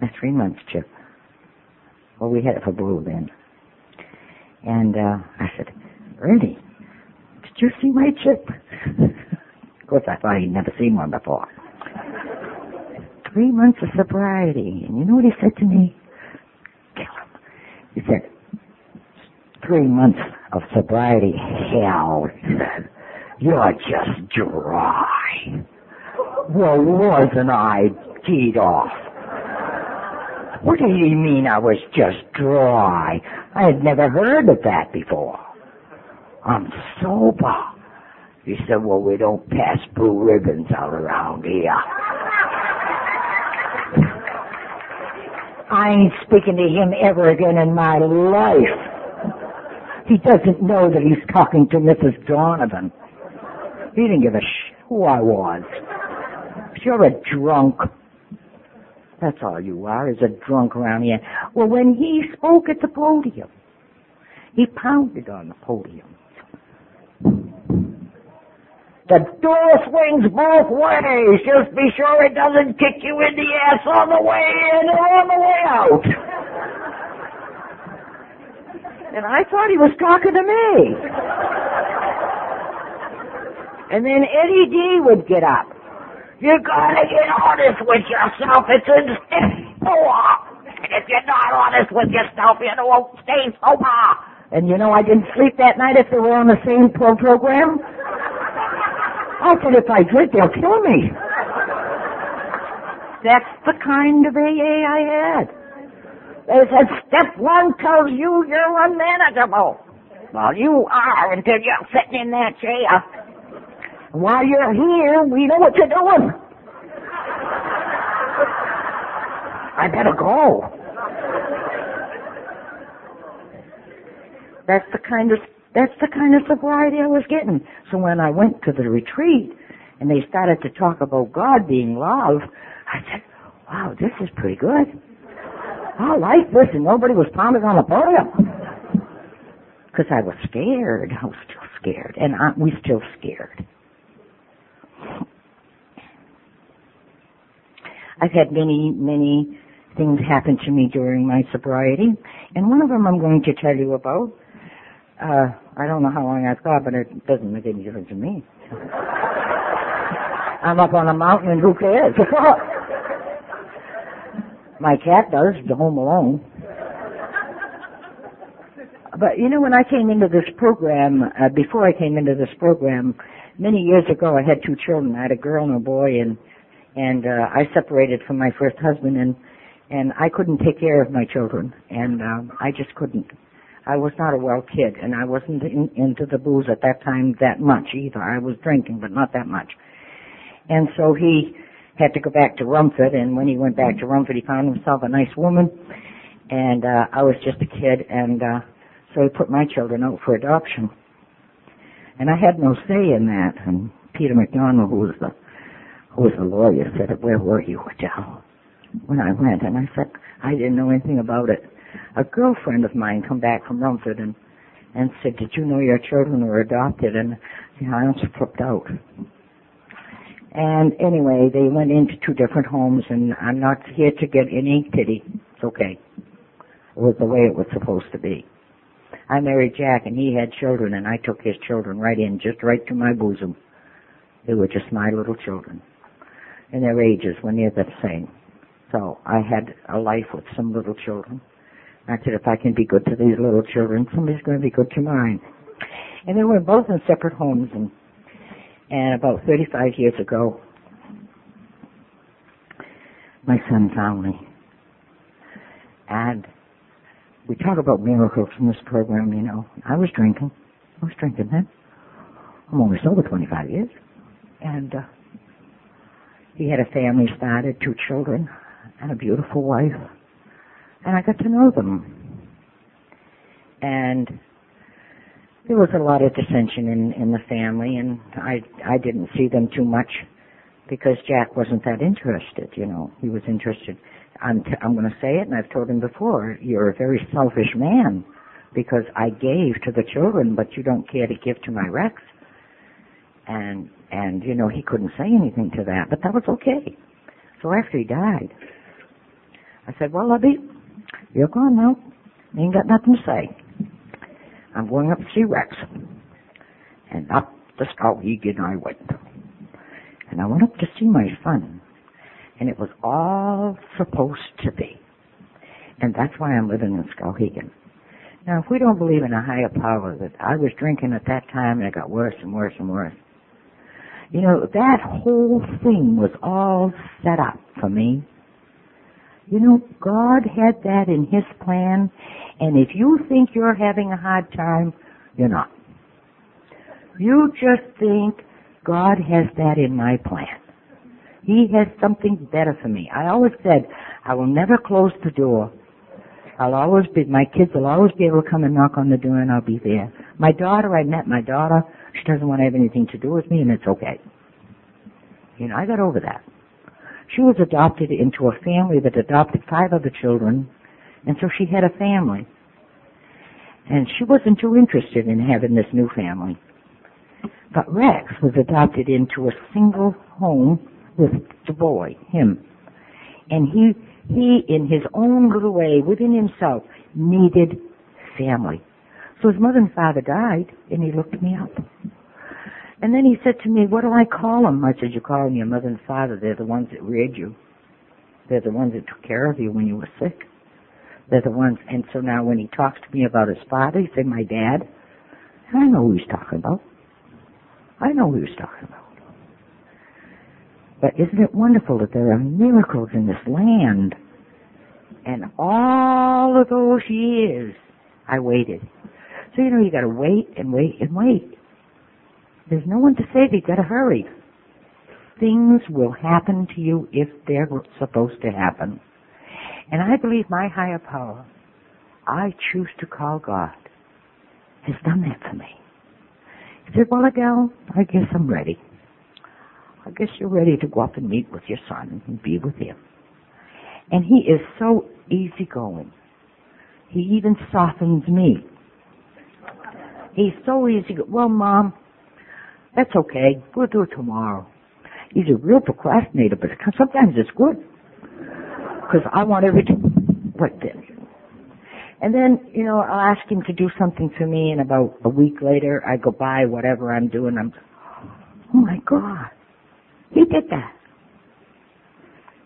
[SPEAKER 1] My three months chip. Well, we had it for blue then. And uh, I said, Ernie, did you see my chip? of course, I thought he'd never seen one before. three months of sobriety. And you know what he said to me? Kill him. He said, three months of sobriety. Hell, he said, you're just dry. Well, wasn't I teed off? What do you mean I was just dry? I had never heard of that before. I'm sober. He said, well, we don't pass blue ribbons out around here. I ain't speaking to him ever again in my life. He doesn't know that he's talking to Mrs. Donovan. He didn't give a sh who I was. You're a drunk. That's all you are, is a drunk around here. Well, when he spoke at the podium, he pounded on the podium. The door swings both ways. Just be sure it doesn't kick you in the ass on the way in or on the way out. and I thought he was talking to me. And then Eddie D would get up. You gotta get honest with yourself. It's in And if you're not honest with yourself, you won't stay sober. And you know, I didn't sleep that night if they were on the same pro- program. I said, if I drink, they'll kill me. That's the kind of AA I had. They said, step one tells you you're unmanageable. Well, you are until you're sitting in that chair. While you're here, we know what you're doing. I better go. That's the kind of that's the kind of sobriety I was getting. So when I went to the retreat and they started to talk about God being love, I said, "Wow, this is pretty good." I like this, and nobody was pounding on the podium because I was scared. I was still scared, and I, we still scared. I've had many, many things happen to me during my sobriety, and one of them I'm going to tell you about. Uh, I don't know how long I've got, but it doesn't make any difference to me. I'm up on a mountain and who cares? my cat does, home alone. But you know, when I came into this program, uh, before I came into this program, many years ago, I had two children. I had a girl and a boy, and and uh, I separated from my first husband, and and I couldn't take care of my children, and um, I just couldn't. I was not a well kid, and I wasn't in, into the booze at that time that much either. I was drinking, but not that much. And so he had to go back to Rumford, and when he went back to Rumford, he found himself a nice woman, and uh, I was just a kid, and uh, so he put my children out for adoption. And I had no say in that. And Peter McDonald, who was the who was the lawyer, said, where were you, Adele? When I went, and I said, I didn't know anything about it. A girlfriend of mine come back from Rumford and, and said, did you know your children were adopted? And you know, I almost flipped out. And anyway, they went into two different homes, and I'm not here to get any pity. It's okay. It was the way it was supposed to be. I married Jack, and he had children, and I took his children right in, just right to my bosom. They were just my little children. And their ages were near the same. So I had a life with some little children. I said, if I can be good to these little children, somebody's going to be good to mine. And they were both in separate homes, and and about 35 years ago, my son found me. And we talk about miracles in this program, you know. I was drinking. I was drinking then. I'm only sober 25 years. And uh, he had a family started, two children, and a beautiful wife. And I got to know them. And there was a lot of dissension in in the family, and I I didn't see them too much because Jack wasn't that interested. You know, he was interested. I'm t- I'm going to say it, and I've told him before. You're a very selfish man because I gave to the children, but you don't care to give to my Rex. And and you know he couldn't say anything to that, but that was okay. So after he died, I said, "Well, Lovey, you're gone now. You ain't got nothing to say." I'm going up to see Rex. And up the Skowhegan I went. And I went up to see my son. And it was all supposed to be. And that's why I'm living in Skowhegan. Now, if we don't believe in a higher power, that I was drinking at that time and it got worse and worse and worse. You know, that whole thing was all set up for me. You know, God had that in His plan, and if you think you're having a hard time, you're not. You just think God has that in my plan. He has something better for me. I always said, I will never close the door. I'll always be, my kids will always be able to come and knock on the door and I'll be there. My daughter, I met my daughter. She doesn't want to have anything to do with me and it's okay. You know, I got over that. She was adopted into a family that adopted five other children and so she had a family. And she wasn't too interested in having this new family. But Rex was adopted into a single home with the boy, him. And he, he in his own little way, within himself, needed family. So his mother and father died, and he looked me up. And then he said to me, what do I call them? I said, you call them your mother and father. They're the ones that reared you. They're the ones that took care of you when you were sick. They're the ones, and so now when he talks to me about his father, he say, my dad. I know who he's talking about. I know who he's talking about. But isn't it wonderful that there are miracles in this land? And all of those years, I waited. So you know, you gotta wait and wait and wait. There's no one to save you, you gotta hurry. Things will happen to you if they're supposed to happen. And I believe my higher power, I choose to call God, has done that for me. He said, well, Adele, I guess I'm ready. I guess you're ready to go up and meet with your son and be with him. And he is so easygoing. He even softens me. He's so easy. Well, Mom, that's okay. We'll do it tomorrow. He's a real procrastinator, but sometimes it's good because I want everything right then. And then, you know, I'll ask him to do something for me and about a week later I go by whatever I'm doing, I'm, oh my God, he did that.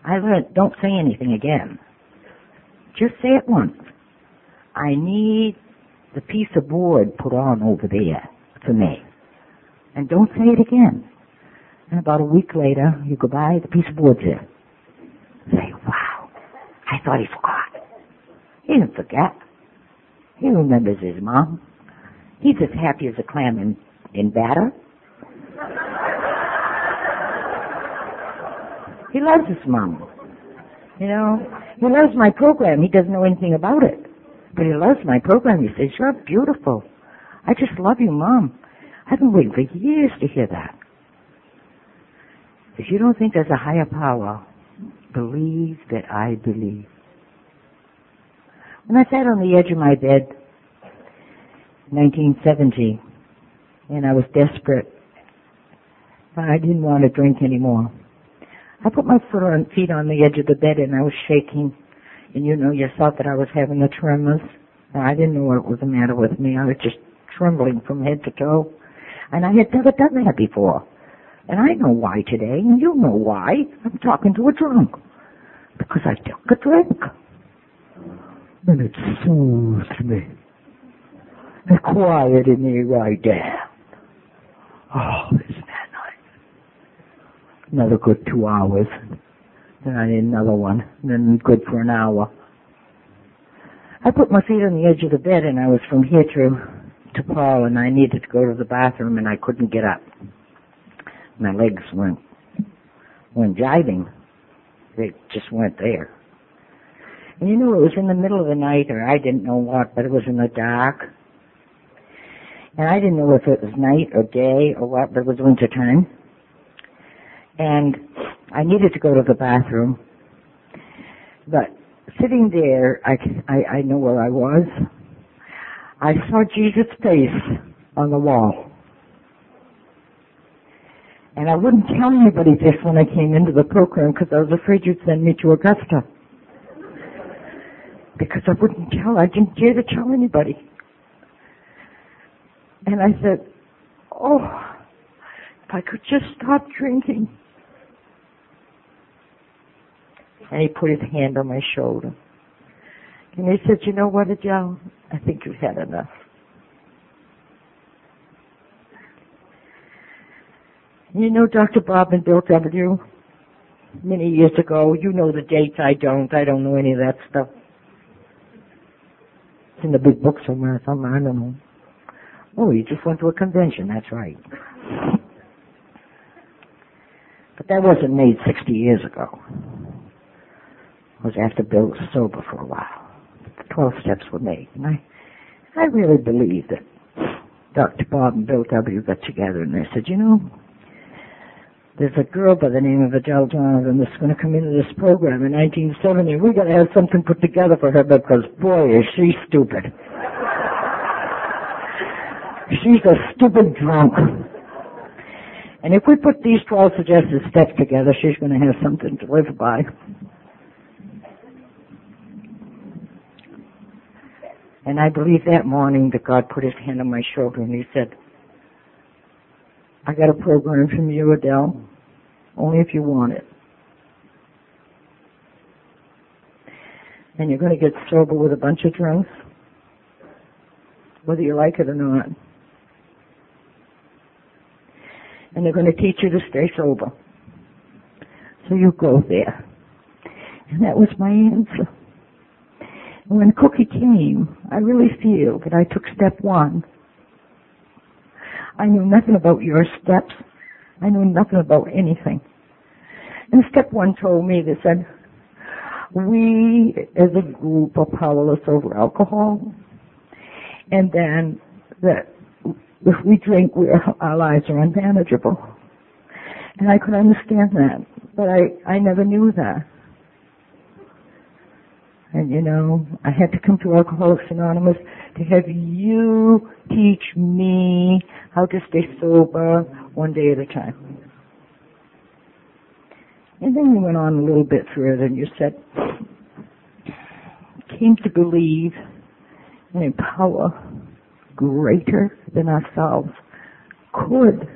[SPEAKER 1] I learned, don't say anything again. Just say it once. I need the piece of board put on over there for me. And don't say it again. And about a week later, you go by, the piece of board's there. Say, wow. I thought he forgot. He didn't forget. He remembers his mom. He's as happy as a clam in, in batter. He loves his mom. You know, he loves my program. He doesn't know anything about it. But he loves my program. He says, you're beautiful. I just love you, mom. I've been waiting for years to hear that. If you don't think there's a higher power, believe that I believe. When I sat on the edge of my bed, 1970, and I was desperate, I didn't want to drink anymore. I put my feet on the edge of the bed and I was shaking. And you know yourself that I was having the tremors. I didn't know what was the matter with me. I was just trembling from head to toe. And I had never done that before. And I know why today, and you know why. I'm talking to a drunk. Because I took a drink. And it soothed me. It quieted me right down. Oh, nice? Another good two hours. Then I need another one. Then good for an hour. I put my feet on the edge of the bed and I was from here to to Paul and I needed to go to the bathroom and I couldn't get up. My legs weren't weren't jiving. They just weren't there. And you know, it was in the middle of the night or I didn't know what, but it was in the dark. And I didn't know if it was night or day or what, but it was winter time. And I needed to go to the bathroom. But sitting there, I, I, I know where I was. I saw Jesus' face on the wall. And I wouldn't tell anybody this when I came into the program because I was afraid you'd send me to Augusta. Because I wouldn't tell, I didn't dare to tell anybody. And I said, oh, if I could just stop drinking. And he put his hand on my shoulder. And he said, you know what, Adele? I think you've had enough. You know Dr. Bob and Bill W. Many years ago. You know the dates. I don't. I don't know any of that stuff. It's in the big book somewhere. Somewhere. I don't know. Oh, you just went to a convention. That's right. But that wasn't made 60 years ago. Was after Bill was sober for a while. The 12 steps were made. And I, I really believe that Dr. Bob and Bill W. got together and they said, you know, there's a girl by the name of Adele Donovan that's going to come into this program in 1970. We got to have something put together for her because boy is she stupid. She's a stupid drunk. And if we put these 12 suggested steps together, she's going to have something to live by. And I believe that morning that God put his hand on my shoulder and he said, I got a program from you, Adele, only if you want it. And you're going to get sober with a bunch of drunks, whether you like it or not. And they're going to teach you to stay sober. So you go there. And that was my answer. When Cookie came, I really feel that I took step one. I knew nothing about your steps. I knew nothing about anything. And step one told me, they said, we as a group are powerless over alcohol. And then that if we drink, we are, our lives are unmanageable. And I could understand that, but I, I never knew that. And you know, I had to come to Alcoholics Anonymous to have you teach me how to stay sober one day at a time. And then you went on a little bit further and you said, came to believe in a power greater than ourselves could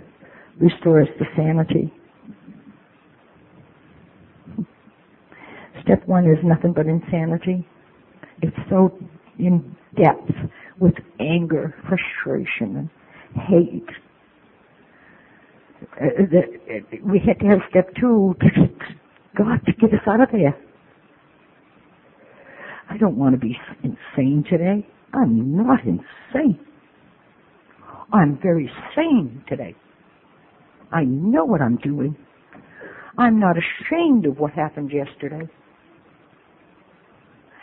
[SPEAKER 1] restore us to sanity. Step one is nothing but insanity. It's so in depth with anger, frustration, and hate. Uh, uh, we had to have step two to God to get us out of there. I don't want to be insane today. I'm not insane. I'm very sane today. I know what I'm doing. I'm not ashamed of what happened yesterday.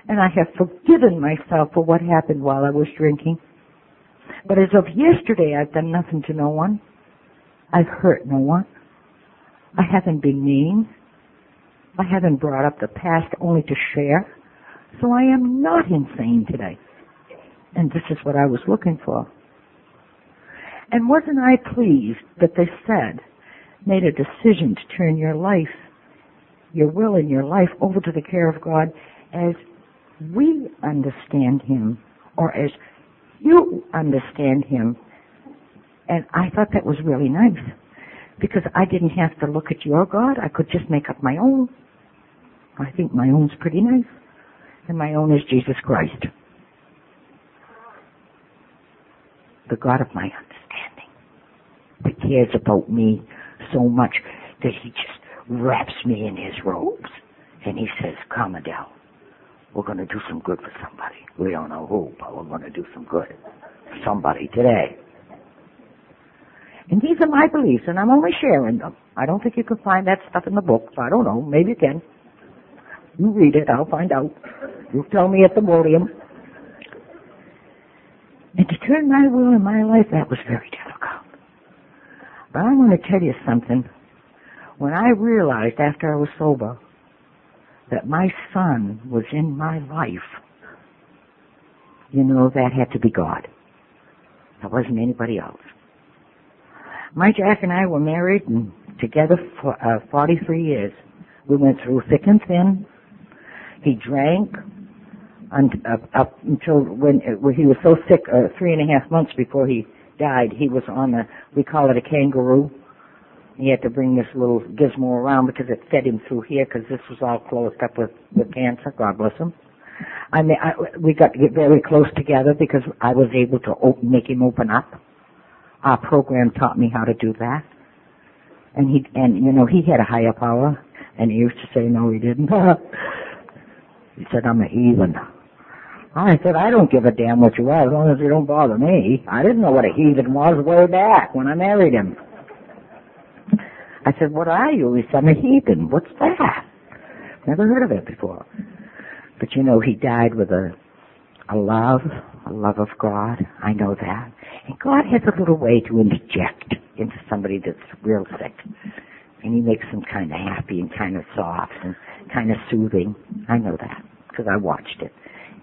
[SPEAKER 1] And I have forgiven myself for what happened while I was drinking. But as of yesterday, I've done nothing to no one. I've hurt no one. I haven't been mean. I haven't brought up the past only to share. So I am not insane today. And this is what I was looking for. And wasn't I pleased that they said, made a decision to turn your life, your will and your life over to the care of God as we understand Him or as you understand Him. And I thought that was really nice because I didn't have to look at your God. I could just make up my own. I think my own's pretty nice. And my own is Jesus Christ. The God of my understanding. That cares about me so much that he just wraps me in his robes. And he says, come Adele, we're going to do some good for somebody. We don't know who, but we're going to do some good for somebody today. And these are my beliefs, and I'm only sharing them. I don't think you can find that stuff in the books. I don't know. Maybe you can. You read it. I'll find out. You tell me at the podium. And to turn my will in my life, that was very difficult. But I want to tell you something. When I realized after I was sober that my son was in my life, you know, that had to be God. That wasn't anybody else. My Jack and I were married and together for uh, 43 years. We went through thick and thin. He drank up, up until when, when he was so sick, uh, three and a half months before he died. He was on a, we call it a kangaroo. He had to bring this little gizmo around because it fed him through here because this was all closed up with, with cancer. God bless him. I mean, I, we got to get very close together because I was able to open, make him open up. Our program taught me how to do that. And he, and you know, he had a higher power, and he used to say, no, he didn't. he said, I'm a heathen. I said, I don't give a damn what you are as long as you don't bother me. I didn't know what a heathen was way back when I married him. I said, what are you? He said, I'm a heathen. What's that? Never heard of it before. But you know, he died with a, a love, a love of God. I know that. And God has a little way to interject into somebody that's real sick. And he makes them kind of happy and kind of soft and kind of soothing. I know that because I watched it.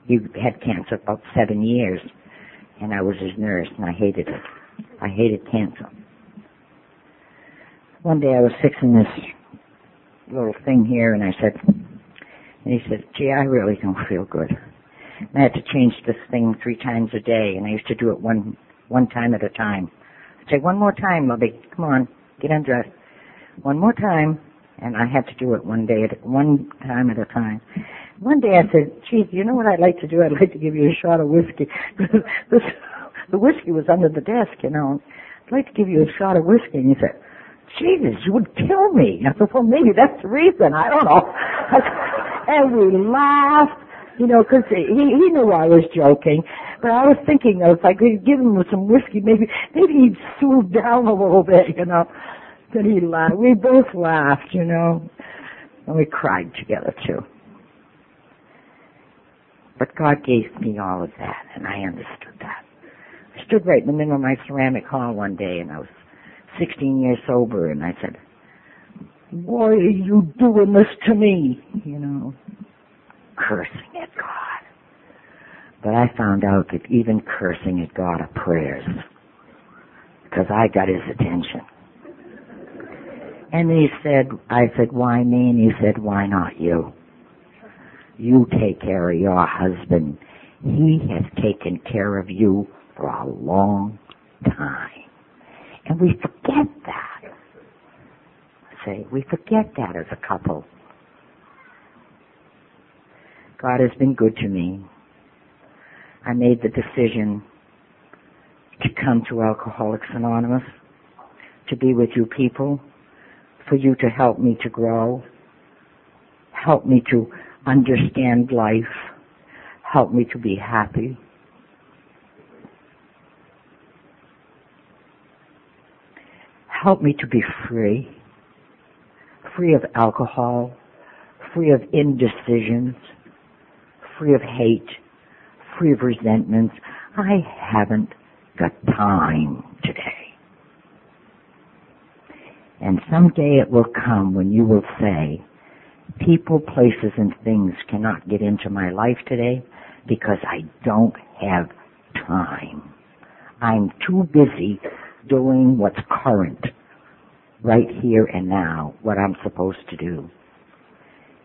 [SPEAKER 1] He had cancer about seven years and I was his nurse and I hated it. I hated cancer. One day I was fixing this little thing here and I said, and he said, gee, I really don't feel good. And I had to change this thing three times a day and I used to do it one one time at a time. I'd say, one more time, Lovey. Come on, get undressed. One more time. And I had to do it one day at one time at a time. One day I said, "Gee, you know what I'd like to do? I'd like to give you a shot of whiskey. the whiskey was under the desk, you know. I'd like to give you a shot of whiskey." And he said, "Jesus, you would kill me." I said, "Well, maybe that's the reason. I don't know." and we laughed you know, because he he knew I was joking. But I was thinking, if I could give him some whiskey, maybe maybe he'd soothe down a little bit, you know. Then he laughed. We both laughed, you know, and we cried together too. But God gave me all of that, and I understood that. I stood right in the middle of my ceramic hall one day, and I was 16 years sober, and I said, "Why are you doing this to me?" You know cursing at God. But I found out that even cursing at God are prayers. Because I got his attention. And he said, I said, why me? And he said, why not you? You take care of your husband. He has taken care of you for a long time. And we forget that. Say, we forget that as a couple. God has been good to me. I made the decision to come to Alcoholics Anonymous, to be with you people, for you to help me to grow, help me to understand life, help me to be happy. Help me to be free, free of alcohol, free of indecisions, free of hate, free of resentments. I haven't got time today. And someday it will come when you will say, people, places, and things cannot get into my life today because I don't have time. I'm too busy doing what's current, right here and now, what I'm supposed to do.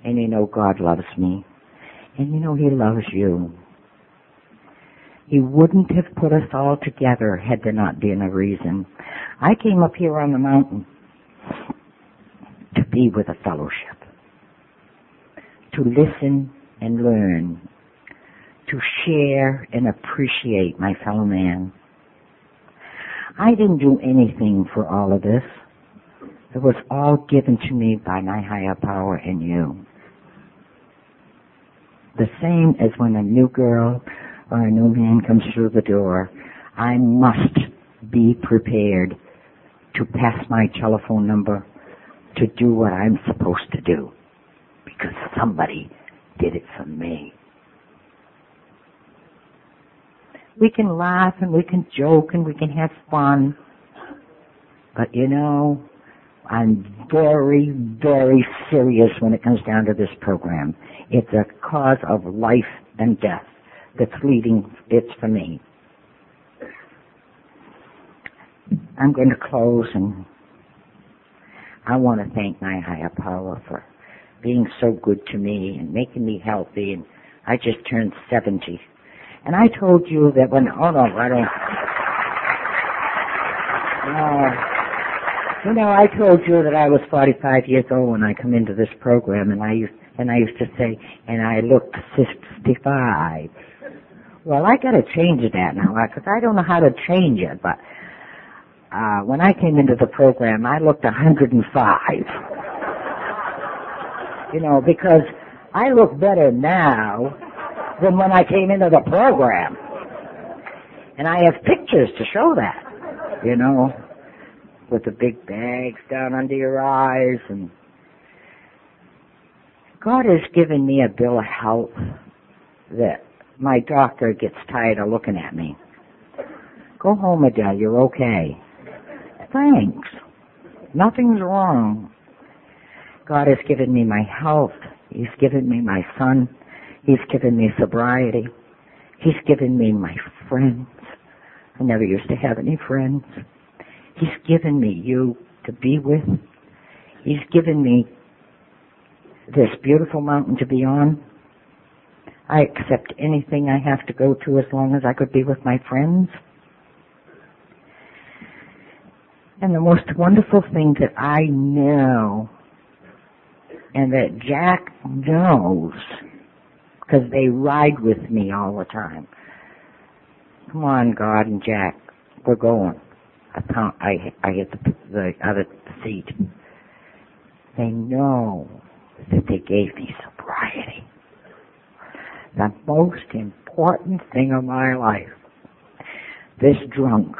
[SPEAKER 1] And you know God loves me. And you know He loves you. He wouldn't have put us all together had there not been a reason. I came up here on the mountain to be with a fellowship, to listen and learn, to share and appreciate my fellow man. I didn't do anything for all of this. It was all given to me by my higher power and you. The same as when a new girl or a new man comes through the door, I must be prepared to pass my telephone number to do what I'm supposed to do because somebody did it for me. We can laugh and we can joke and we can have fun. But you know, I'm very, very serious when it comes down to this program. It's a cause of life and death that's leading it for me. I'm going to close and I want to thank my higher power for being so good to me and making me healthy and I just turned 70 and I told you that when, oh no, I don't. Uh, you know, I told you that I was 45 years old when I come into this program, and I used and I used to say, and I looked 65. Well, I got to change that now because I don't know how to change it. But uh, when I came into the program, I looked 105. you know, because I look better now than when I came into the program. And I have pictures to show that, you know, with the big bags down under your eyes and God has given me a bill of health that my doctor gets tired of looking at me. Go home, Adele, you're okay. Thanks. Nothing's wrong. God has given me my health. He's given me my son. He's given me sobriety. He's given me my friends. I never used to have any friends. He's given me you to be with. He's given me this beautiful mountain to be on. I accept anything I have to go to as long as I could be with my friends. And the most wonderful thing that I know and that Jack knows because they ride with me all the time. Come on, God and Jack, we're going. I count, I I hit the the other seat. They know that they gave me sobriety. The most important thing of my life. This drunk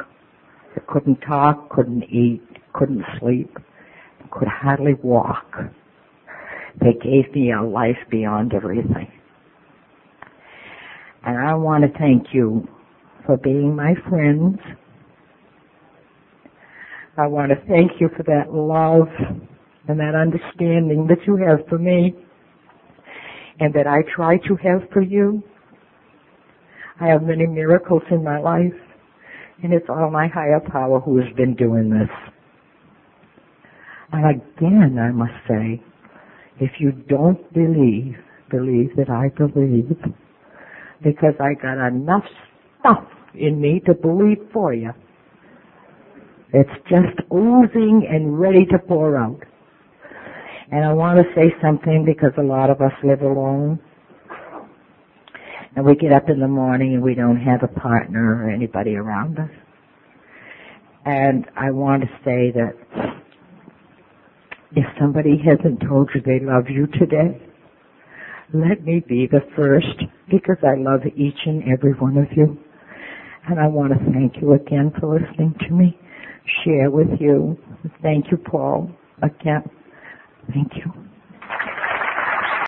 [SPEAKER 1] that couldn't talk, couldn't eat, couldn't sleep, could hardly walk. They gave me a life beyond everything. And I want to thank you for being my friends. I want to thank you for that love and that understanding that you have for me and that I try to have for you. I have many miracles in my life and it's all my higher power who has been doing this. And again, I must say, if you don't believe, believe that I believe because I got enough stuff in me to believe for you. It's just oozing and ready to pour out. And I want to say something because a lot of us live alone. And we get up in the morning and we don't have a partner or anybody around us. And I want to say that if somebody hasn't told you they love you today, let me be the first because I love each and every one of you. And I want to thank you again for listening to me, share with you. Thank you, Paul, again. Thank you.